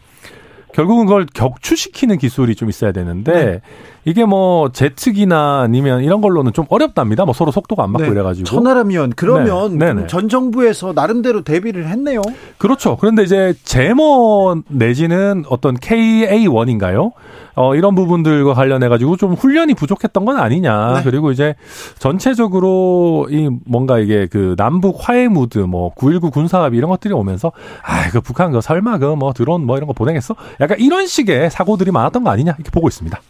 결국은 그걸 격추시키는 기술이 좀 있어야 되는데 네. 이게 뭐 제트기나 아니면 이런 걸로는 좀 어렵답니다. 뭐 서로 속도가 안 맞고 네. 이래가지고 의원, 그러면 네. 전 정부에서 나름대로 대비를 했네요. 그렇죠. 그런데 이제 제모 내지는 어떤 KA1인가요? 어, 이런 부분들과 관련해가지고 좀 훈련이 부족했던 건 아니냐. 네. 그리고 이제 전체적으로 이 뭔가 이게 그 남북 화해 무드 뭐 9.19 군사합의 이런 것들이 오면서 아, 그 북한 그 설마 그 뭐 드론 뭐 이런 거 보내겠어? 약간 이런 식의 사고들이 많았던 거 아니냐. 이렇게 보고 있습니다.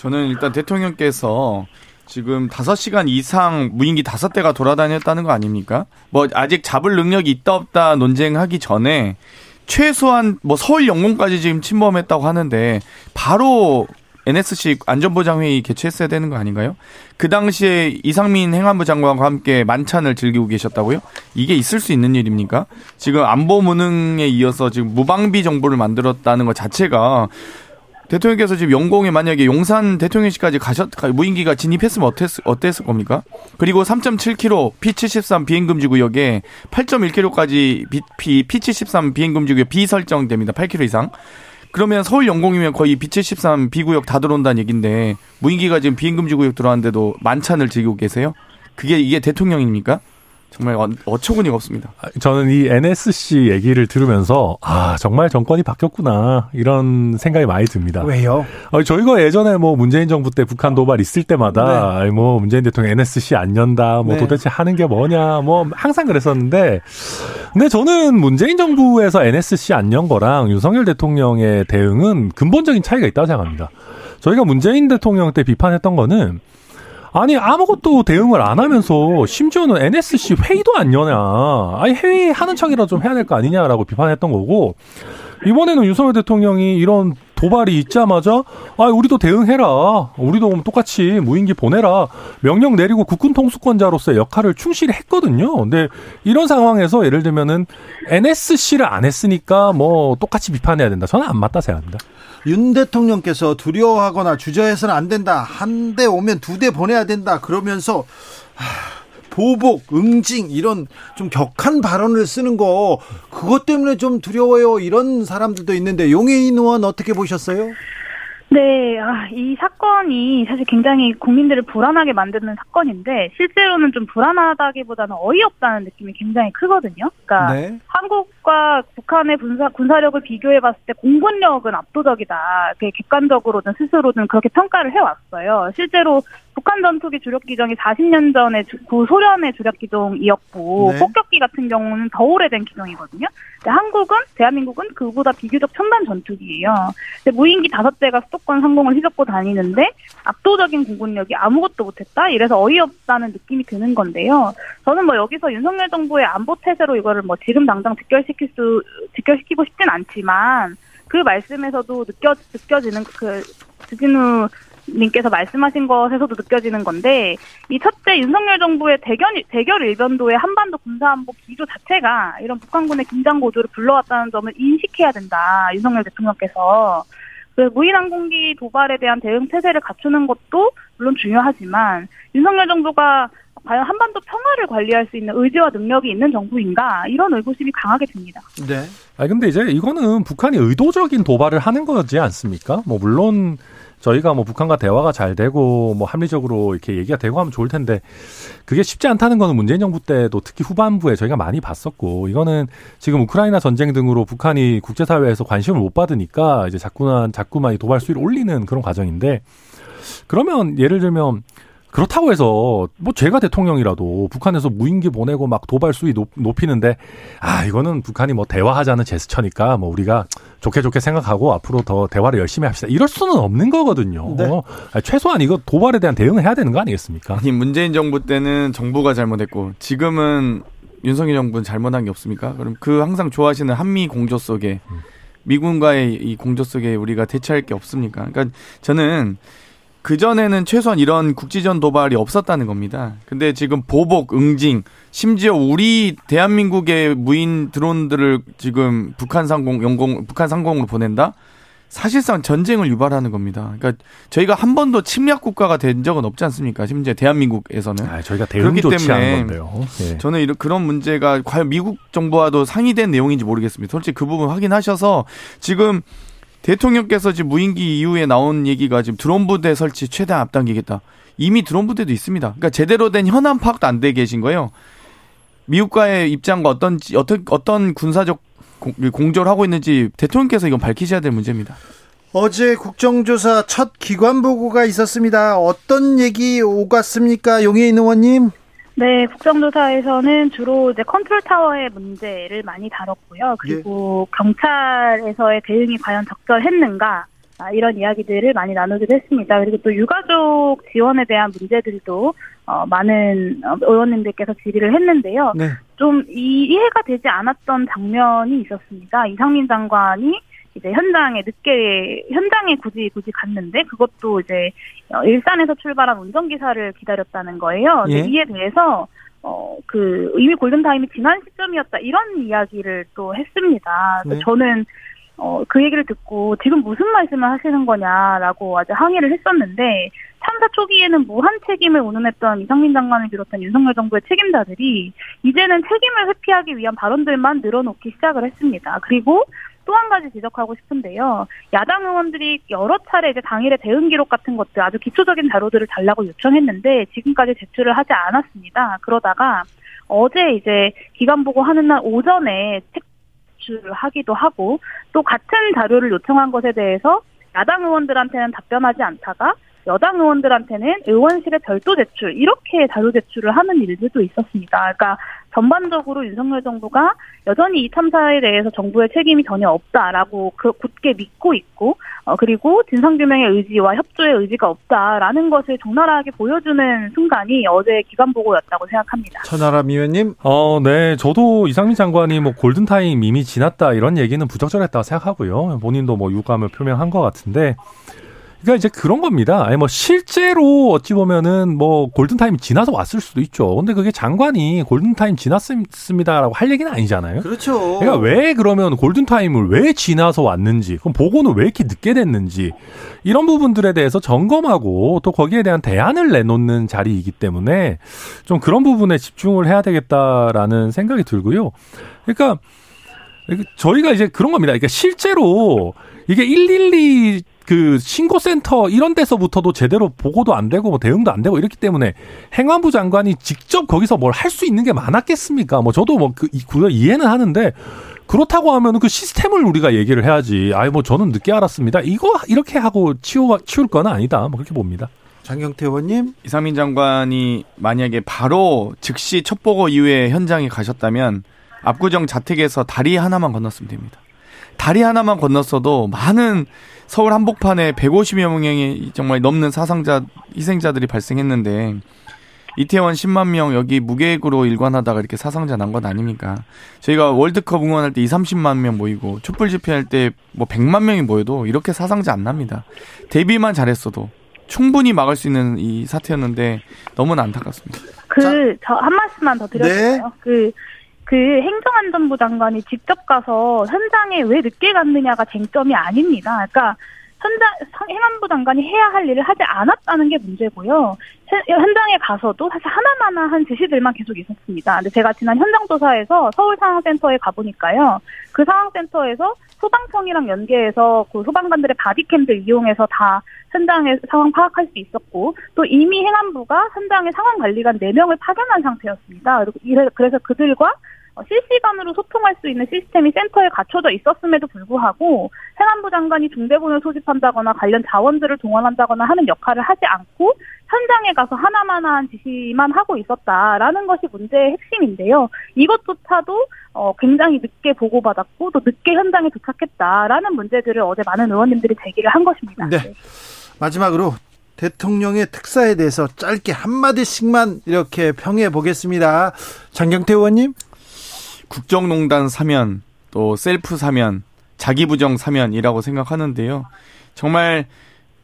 저는 일단 대통령께서 지금 5시간 이상 무인기 5대가 돌아다녔다는 거 아닙니까? 뭐 아직 잡을 능력이 있다 없다 논쟁하기 전에 최소한 뭐 서울 영공까지 지금 침범했다고 하는데 바로 NSC 안전보장회의 개최했어야 되는 거 아닌가요? 그 당시에 이상민 행안부 장관과 함께 만찬을 즐기고 계셨다고요? 이게 있을 수 있는 일입니까? 지금 안보 무능에 이어서 지금 무방비 정부를 만들었다는 것 자체가 대통령께서 지금 영공에 만약에 용산 대통령실까지 가셨 무인기가 진입했으면 어땠, 어땠을 겁니까? 그리고 3.7km P73 비행금지 구역에 8.1km까지 P, P73 비행금지 구역 비설정됩니다. 8km 이상. 그러면 서울 영공이면 거의 B73 비구역 다 들어온다는 얘기인데 무인기가 지금 비행금지 구역 들어왔는데도 만찬을 즐기고 계세요? 그게 이게 대통령입니까? 정말 어- 어처구니가 없습니다. 아, 저는 이 NSC 얘기를 들으면서 아 정말 정권이 바뀌었구나 이런 생각이 많이 듭니다. 왜요? 어, 저희가 예전에 뭐 문재인 정부 때 북한 도발 있을 때마다 아이, 뭐 문재인 대통령 NSC 안 연다 뭐 네. 도대체 하는 게 뭐냐 뭐 항상 그랬었는데 근데 저는 문재인 정부에서 NSC 안 연 거랑 윤석열 대통령의 대응은 근본적인 차이가 있다고 생각합니다. 저희가 문재인 대통령 때 비판했던 거는 아니 아무것도 대응을 안 하면서 심지어는 NSC 회의도 안 여냐. 아니 회의 하는 척이라도 좀 해야 될 거 아니냐라고 비판했던 거고 이번에는 윤석열 대통령이 이런 도발이 있자마자 아 우리도 대응해라. 우리도 똑같이 무인기 보내라. 명령 내리고 국군 통수권자로서의 역할을 충실히 했거든요. 근데 이런 상황에서 예를 들면은 NSC를 안 했으니까 뭐 똑같이 비판해야 된다. 저는 안 맞다 생각합니다. 윤 대통령께서 두려워하거나 주저해서는 안 된다. 한 대 오면 두 대 보내야 된다. 그러면서 하, 보복, 응징 이런 좀 격한 발언을 쓰는 거 그것 때문에 좀 두려워요. 이런 사람들도 있는데 용해인 의원 어떻게 보셨어요? 네, 아, 이 사건이 사실 굉장히 국민들을 불안하게 만드는 사건인데 실제로는 좀 불안하다기보다는 어이없다는 느낌이 굉장히 크거든요. 그러니까 네. 한국 과 북한의 군사, 군사력을 비교해 봤을 때 공군력은 압도적이다. 이렇게 객관적으로든 스스로든 그렇게 평가를 해왔어요. 실제로 북한 전투기 주력 기종이 40년 전에 주- 구소련의 주력 기종이었고 네. 폭격기 같은 경우는 더 오래된 기종이거든요. 근데 한국은 대한민국은 그보다 비교적 첨단 전투기예요. 근데 무인기 다섯 대가 수도권 상공을 휘젓고 다니는데 압도적인 공군력이 아무것도 못했다. 이래서 어이없다는 느낌이 드는 건데요. 저는 뭐 여기서 윤석열 정부의 안보 태세로 이거를 뭐 지금 당장 직결시 킬수 직결시키고 싶진 않지만 그 말씀에서도 느껴 느껴지는 그 주진우 님께서 말씀하신 것에서도 느껴지는 건데 이 첫째 윤석열 정부의 대결 대결 일변도의 한반도 군사안보 기조 자체가 이런 북한군의 긴장 고조를 불러왔다는 점을 인식해야 된다 윤석열 대통령께서. 그 무인 항공기 도발에 대한 대응 태세를 갖추는 것도 물론 중요하지만 윤석열 정부가 과연 한반도 평화를 관리할 수 있는 의지와 능력이 있는 정부인가 이런 의구심이 강하게 듭니다. 네. 아 근데 이제 이거는 북한이 의도적인 도발을 하는 거지 않습니까? 뭐 물론 저희가 뭐 북한과 대화가 잘 되고 뭐 합리적으로 이렇게 얘기가 되고 하면 좋을 텐데 그게 쉽지 않다는 거는 문재인 정부 때도 특히 후반부에 저희가 많이 봤었고 이거는 지금 우크라이나 전쟁 등으로 북한이 국제사회에서 관심을 못 받으니까 이제 자꾸만 자꾸만 이 도발 수위를 올리는 그런 과정인데 그러면 예를 들면 그렇다고 해서 뭐 제가 대통령이라도 북한에서 무인기 보내고 막 도발 수위 높, 높이는데 아 이거는 북한이 뭐 대화하자는 제스처니까 뭐 우리가 좋게 좋게 생각하고 앞으로 더 대화를 열심히 합시다 이럴 수는 없는 거거든요. 네. 아니, 최소한 이거 도발에 대한 대응을 해야 되는 거 아니겠습니까? 아니 문재인 정부 때는 정부가 잘못했고 지금은 윤석열 정부는 잘못한 게 없습니까? 그럼 그 항상 좋아하시는 한미 공조 속에 미군과의 이 공조 속에 우리가 대처할 게 없습니까? 그러니까 저는 그 전에는 최소한 이런 국지전 도발이 없었다는 겁니다. 근데 지금 보복, 응징, 심지어 우리 대한민국의 무인 드론들을 지금 북한 상공, 영공, 북한 상공으로 보낸다? 사실상 전쟁을 유발하는 겁니다. 그러니까 저희가 한 번도 침략 국가가 된 적은 없지 않습니까? 심지어 대한민국에서는. 아, 저희가 대응 그렇기 때문에. 예. 저는 이런 그런 문제가 과연 미국 정부와도 상의된 내용인지 모르겠습니다. 솔직히 그 부분 확인하셔서 지금 대통령께서 지금 무인기 이후에 나온 얘기가 지금 드론 부대 설치 최대한 앞당기겠다. 이미 드론 부대도 있습니다. 그러니까 제대로 된 현안 파악도 안 돼 계신 거예요. 미국과의 입장과 어떤 어떤 어떤 군사적 공- 공조를 하고 있는지 대통령께서 이건 밝히셔야 될 문제입니다. 어제 국정조사 첫 기관 보고가 있었습니다. 어떤 얘기 오갔습니까, 용해인 의원님? 네, 국정조사에서는 주로 이제 컨트롤 타워의 문제를 많이 다뤘고요. 그리고 경찰에서의 대응이 과연 적절했는가 아, 이런 이야기들을 많이 나누기도 했습니다. 그리고 또 유가족 지원에 대한 문제들도 어, 많은 어, 의원님들께서 질의를 했는데요. 네. 좀 이, 이해가 되지 않았던 장면이 있었습니다. 이상민 장관이 이제 현장에 늦게 현장에 굳이 굳이 갔는데 그것도 이제 어, 일산에서 출발한 운전기사를 기다렸다는 거예요. 예. 이에 대해서 어 그 이미 골든 타임이 지난 시점이었다 이런 이야기를 또 했습니다. 네. 저는 어 그 얘기를 듣고 지금 무슨 말씀을 하시는 거냐라고 아주 항의를 했었는데 참사 초기에는 무한 책임을 운운했던 이상민 장관을 비롯한 윤석열 정부의 책임자들이 이제는 책임을 회피하기 위한 발언들만 늘어놓기 시작을 했습니다. 그리고 또 한 가지 지적하고 싶은데요. 야당 의원들이 여러 차례 이제 당일의 대응 기록 같은 것들 아주 기초적인 자료들을 달라고 요청했는데 지금까지 제출을 하지 않았습니다. 그러다가 어제 이제 기간 보고 하는 날 오전에 제출을 하기도 하고 또 같은 자료를 요청한 것에 대해서 야당 의원들한테는 답변하지 않다가 여당 의원들한테는 의원실에 별도 제출 이렇게 자료 제출을 하는 일들도 있었습니다. 그러니까 전반적으로 윤석열 정부가 여전히 이 참사에 대해서 정부의 책임이 전혀 없다라고 그 굳게 믿고 있고 어, 그리고 진상규명의 의지와 협조의 의지가 없다라는 것을 적나라하게 보여주는 순간이 어제 기간 보고였다고 생각합니다. 천하람 의원님. 어, 네. 저도 이상민 장관이 뭐 골든 타임 이미 지났다 이런 얘기는 부적절했다고 생각하고요. 본인도 뭐 유감을 표명한 것 같은데 그러니까 이제 그런 겁니다. 아니 뭐 실제로 어찌 보면은 뭐 골든 타임이 지나서 왔을 수도 있죠. 근데 그게 장관이 골든 타임 지났습니다라고 할 얘기는 아니잖아요. 그렇죠. 그러니까 왜 그러면 골든 타임을 왜 지나서 왔는지, 그럼 보고는 왜 이렇게 늦게 됐는지 이런 부분들에 대해서 점검하고 또 거기에 대한 대안을 내놓는 자리이기 때문에 좀 그런 부분에 집중을 해야 되겠다라는 생각이 들고요. 그러니까 저희가 이제 그런 겁니다. 그러니까 실제로 이게 112 그 신고센터 이런 데서부터도 제대로 보고도 안 되고 뭐 대응도 안 되고 이렇기 때문에 행안부 장관이 직접 거기서 뭘 할 수 있는 게 많았겠습니까? 뭐 저도 뭐그 이해는 하는데 그렇다고 하면 그 시스템을 우리가 얘기를 해야지. 아이 뭐 저는 늦게 알았습니다. 이거 이렇게 하고 치우 치울 건 아니다. 뭐 그렇게 봅니다. 장경태 의원님. 이상민 장관이 만약에 바로 즉시 첫 보고 이후에 현장에 가셨다면 압구정 자택에서 다리 하나만 건넜으면 됩니다. 다리 하나만 건넜어도 많은 서울 한복판에 150여 명이 정말 넘는 사상자, 희생자들이 발생했는데 이태원 10만 명 여기 무계획으로 일관하다가 이렇게 사상자 난 건 아닙니까? 저희가 월드컵 응원할 때 2, 30만 명 모이고 촛불 집회할 때 뭐 100만 명이 모여도 이렇게 사상자 안 납니다. 대비만 잘했어도 충분히 막을 수 있는 이 사태였는데 너무나 안타깝습니다. 그 저 한 말씀만 더 드려도 될까요? 네. 그, 그 행정안전부 장관이 직접 가서 현장에 왜 늦게 갔느냐가 쟁점이 아닙니다. 그러니까 현장 행안부 장관이 해야 할 일을 하지 않았다는 게 문제고요. 현장에 가서도 사실 하나마나한 지시들만 계속 있었습니다. 근데 제가 지난 현장 조사에서 서울 상황센터에 가보니까요. 그 상황센터에서 소방청이랑 연계해서 그 소방관들의 바디캠들 이용해서 다 현장의 상황 파악할 수 있었고 또 이미 행안부가 현장의 상황 관리관 4명을 파견한 상태였습니다. 그래서 그들과 어, 실시간으로 소통할 수 있는 시스템이 센터에 갖춰져 있었음에도 불구하고 행안부 장관이 중대본을 소집한다거나 관련 자원들을 동원한다거나 하는 역할을 하지 않고 현장에 가서 하나마나한 지시만 하고 있었다라는 것이 문제의 핵심인데요. 이것조차도 어, 굉장히 늦게 보고받았고 또 늦게 현장에 도착했다라는 문제들을 어제 많은 의원님들이 제기를 한 것입니다. 네. 네. 마지막으로 대통령의 특사에 대해서 짧게 한마디씩만 이렇게 평해 보겠습니다. 장경태 의원님. 국정농단 사면, 또 셀프 사면, 자기부정 사면이라고 생각하는데요. 정말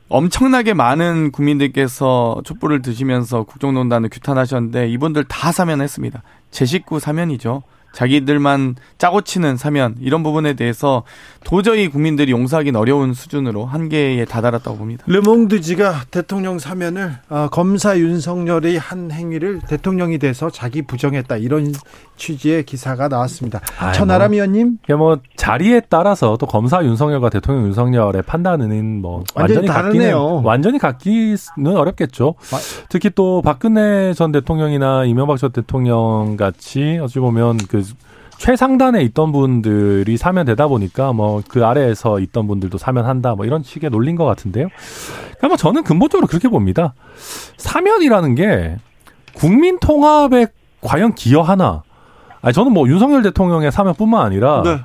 엄청나게 많은 국민들께서 촛불을 드시면서 국정농단을 규탄하셨는데 이분들 다 사면했습니다. 제 식구 사면이죠. 자기들만 짜고 치는 사면 이런 부분에 대해서 도저히 국민들이 용서하기는 어려운 수준으로 한계에 다다랐다고 봅니다. 르몽드지가 대통령 사면을 어, 검사 윤석열의 한 행위를 대통령이 돼서 자기 부정했다 이런 취지의 기사가 나왔습니다. 아이, 천하람 뭐, 의원님, 뭐 자리에 따라서 또 검사 윤석열과 대통령 윤석열의 판단은 뭐 완전히, 같기는 완전히 같기는 어렵겠죠. 특히 또 박근혜 전 대통령이나 이명박 전 대통령 같이 어찌 보면 그 최상단에 있던 분들이 사면되다 보니까 뭐 그 아래에서 있던 분들도 사면한다 뭐 이런 식의 논리인 것 같은데요. 그러니까 뭐 저는 근본적으로 그렇게 봅니다. 사면이라는 게 국민 통합에 과연 기여하나? 아니 저는 뭐 윤석열 대통령의 사면뿐만 아니라 네.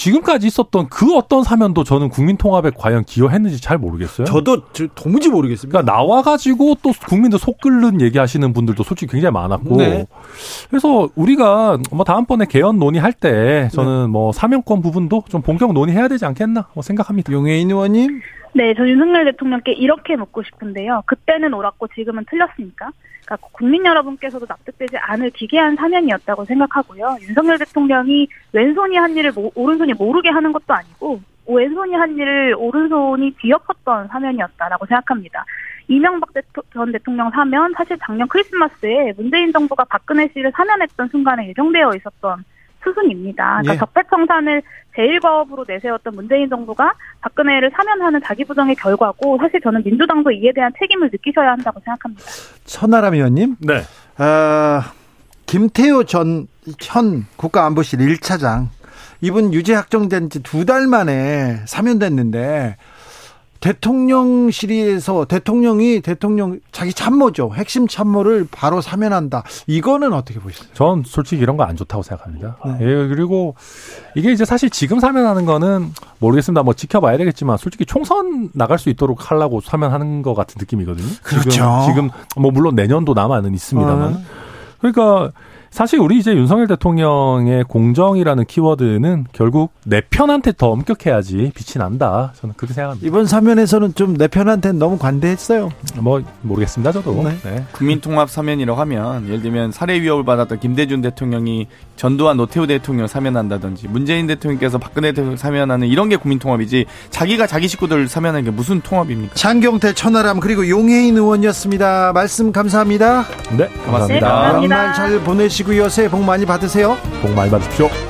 지금까지 있었던 그 어떤 사면도 저는 국민 통합에 과연 기여했는지 잘 모르겠어요. 저도 도무지 모르겠습니다. 그러니까 나와 가지고 또 국민들 속 끓는 얘기하시는 분들도 솔직히 굉장히 많았고. 네. 그래서 우리가 뭐 다음번에 개헌 논의할 때 저는 네. 뭐 사면권 부분도 좀 본격 논의해야 되지 않겠나 뭐 생각합니다. 용해인 의원님. 네, 저 윤석열 대통령께 이렇게 묻고 싶은데요. 그때는 옳았고 지금은 틀렸습니까? 그러니까 국민 여러분께서도 납득되지 않을 기괴한 사면이었다고 생각하고요. 윤석열 대통령이 왼손이 한 일을 오른손이 모르게 하는 것도 아니고 왼손이 한 일을 오른손이 뒤엎었던 사면이었다라고 생각합니다. 이명박 전 대통령 사면 사실 작년 크리스마스에 문재인 정부가 박근혜 씨를 사면했던 순간에 예정되어 있었던 수순입니다. 그러니까 예. 적폐청산을 제1과업으로 내세웠던 문재인 정부가 박근혜를 사면하는 자기 부정의 결과고 사실 저는 민주당도 이에 대한 책임을 느끼셔야 한다고 생각합니다. 천하람 의원님. 네. 아, 김태호 전 현 국가안보실 1차장 이분 유죄 확정된 지 두 달 만에 사면됐는데 대통령실에서 대통령이 대통령 자기 참모죠. 핵심 참모를 바로 사면한다. 이거는 어떻게 보시나요? 전 솔직히 이런 거 안 좋다고 생각합니다. 네. 예, 그리고 이게 이제 사실 지금 사면하는 거는 모르겠습니다. 뭐 지켜봐야 되겠지만 솔직히 총선 나갈 수 있도록 하려고 사면하는 것 같은 느낌이거든요. 그렇죠. 지금, 지금 뭐 물론 내년도 남아는 있습니다만. 어. 그러니까 사실 우리 이제 윤석열 대통령의 공정이라는 키워드는 결국 내 편한테 더 엄격해야지 빛이 난다. 저는 그렇게 생각합니다. 이번 사면에서는 좀 내 편한테 너무 관대했어요. 뭐 모르겠습니다. 저도. 네. 네. 국민통합 사면이라고 하면 예를 들면 살해 위협을 받았던 김대중 대통령이 전두환 노태우 대통령 사면한다든지 문재인 대통령께서 박근혜 대통령 사면하는 이런 게 국민통합이지 자기가 자기 식구들 사면하는 게 무슨 통합입니까? 장경태 천하람 그리고 용해인 의원이었습니다. 말씀 감사합니다. 네. 고맙습니다. 네, 감사합니다. 연말 잘 보내시고요. 새해 복 많이 받으세요. 복 많이 받으십시오.